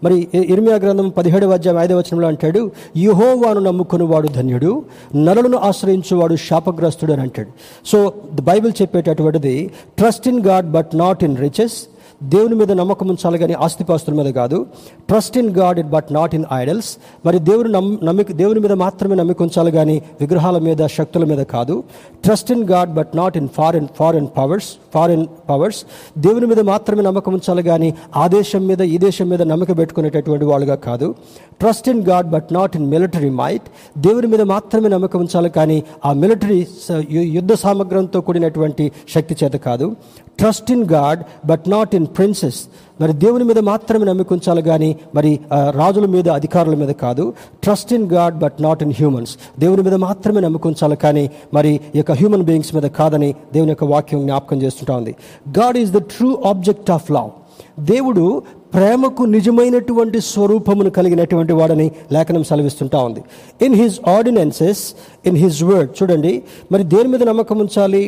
మరి ఇర్మియా గ్రంథం పదిహేడు అధ్యాయం ఐదవ వచనంలో అంటాడు యహోవాను నమ్ముకునేవాడు ధన్యుడు నరులను ఆశ్రయించేవాడు శాపగ్రస్తుడు అని అంటాడు. So the Bible చెప్పేటటువంటిది trust in God but not in riches దేవుని మీద నమ్మకం ఉంచాలి కానీ ఆస్తిపాస్తుల మీద కాదు. Trust in God it but not in idols మరి దేవుని నమ్ నమ్మిక దేవుని మీద మాత్రమే నమ్మిక ఉంచాలి కానీ విగ్రహాల మీద శక్తుల మీద కాదు. Trust in God but not in foreign foreign powers foreign powers దేవుని మీద మాత్రమే నమ్మకం ఉంచాలి కానీ ఆ దేశం మీద ఈ దేశం మీద నమ్మక పెట్టుకునేటటువంటి వాళ్ళుగా కాదు. Trust in God but not in military might దేవుని మీద మాత్రమే నమ్మకం ఉంచాలి కానీ ఆ మిలిటరీ యుద్ధ సామగ్రంతో కూడినటువంటి శక్తి చేత కాదు. Trust in God but not in princes మరి దేవుని మీద మాత్రమే నమ్మకం ఉంచాలి కానీ మరి రాజుల మీద అధికారుల మీద కాదు. Trust in God but not in humans దేవుని మీద మాత్రమే నమ్మకం కానీ మరి ఈ యొక్క హ్యూమన్ బీయింగ్స్ మీద కాదని దేవుని యొక్క వాక్యం జ్ఞాపకం చేస్తుంటా ఉంది. God is the true object of love దేవుడు ప్రేమకు నిజమైనటువంటి స్వరూపమును కలిగినటువంటి వాడని లేఖనం సెలవిస్తుంటా ఉంది. In his ordinances in his word చూడండి మరి దేని మీద నమ్మకం ఉంచాలి?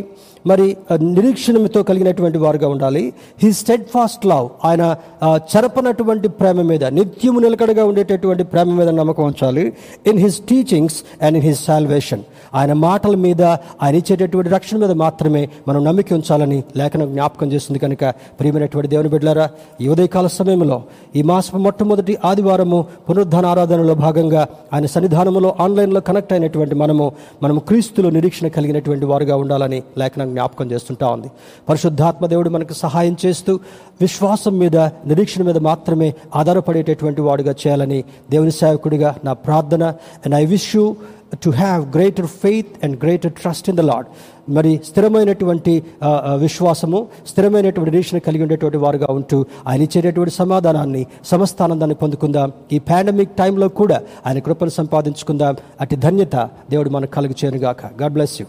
మరి నిరీక్షణతో కలిగినటువంటి వారుగా ఉండాలి. హీ స్టెడ్ ఫాస్ట్ లవ్ ఆయన చెరపనటువంటి ప్రేమ మీద నిత్యము నిలకడగా ఉండేటటువంటి ప్రేమ మీద నమ్మకం ఉంచాలి. In his teachings and in his salvation ఆయన మాటల మీద ఆయన ఇచ్చేటటువంటి రక్షణ మీద మాత్రమే మనం నమ్మిక ఉంచాలని లేఖనం జ్ఞాపకం చేస్తుంది కనుక ప్రియమైనటువంటి దేవుని బిడ్డలారా ఈ ఉదయకాల సమయంలో ఈ మాసపు మొట్టమొదటి ఆదివారము పునరుద్ధాన ఆరాధనలో భాగంగా ఆయన సన్నిధానంలో ఆన్లైన్లో కనెక్ట్ అయినటువంటి మనము మనము క్రీస్తులో నిరీక్షణ కలిగినటువంటి వారుగా ఉండాలని లేఖనం జ్ఞాపకం చేస్తుంటా ఉంది. పరిశుద్ధాత్మ దేవుడు మనకు సహాయం చేస్తూ విశ్వాసం మీద నిరీక్షణ మీద మాత్రమే ఆధారపడేటటువంటి వాడుగా చేయాలని దేవుని సేవకుడిగా నా ప్రార్థన. And I wish you to have greater faith and greater trust in the Lord మరి స్థిరమైనటువంటి విశ్వాసము స్థిరమైనటువంటి నిరీక్షణ కలిగి ఉండేటువంటి వారుగా ఉంటూ ఆయన ఇచ్చేటటువంటి సమాధానాన్ని సమస్తానందాన్ని పొందుకుందాం. ఈ పాండమిక్ టైంలో కూడా ఆయన కృపను సంపాదించుకుందాం. అటు ధన్యత దేవుడు మనకు కలుగు చేయనుగాక. God bless you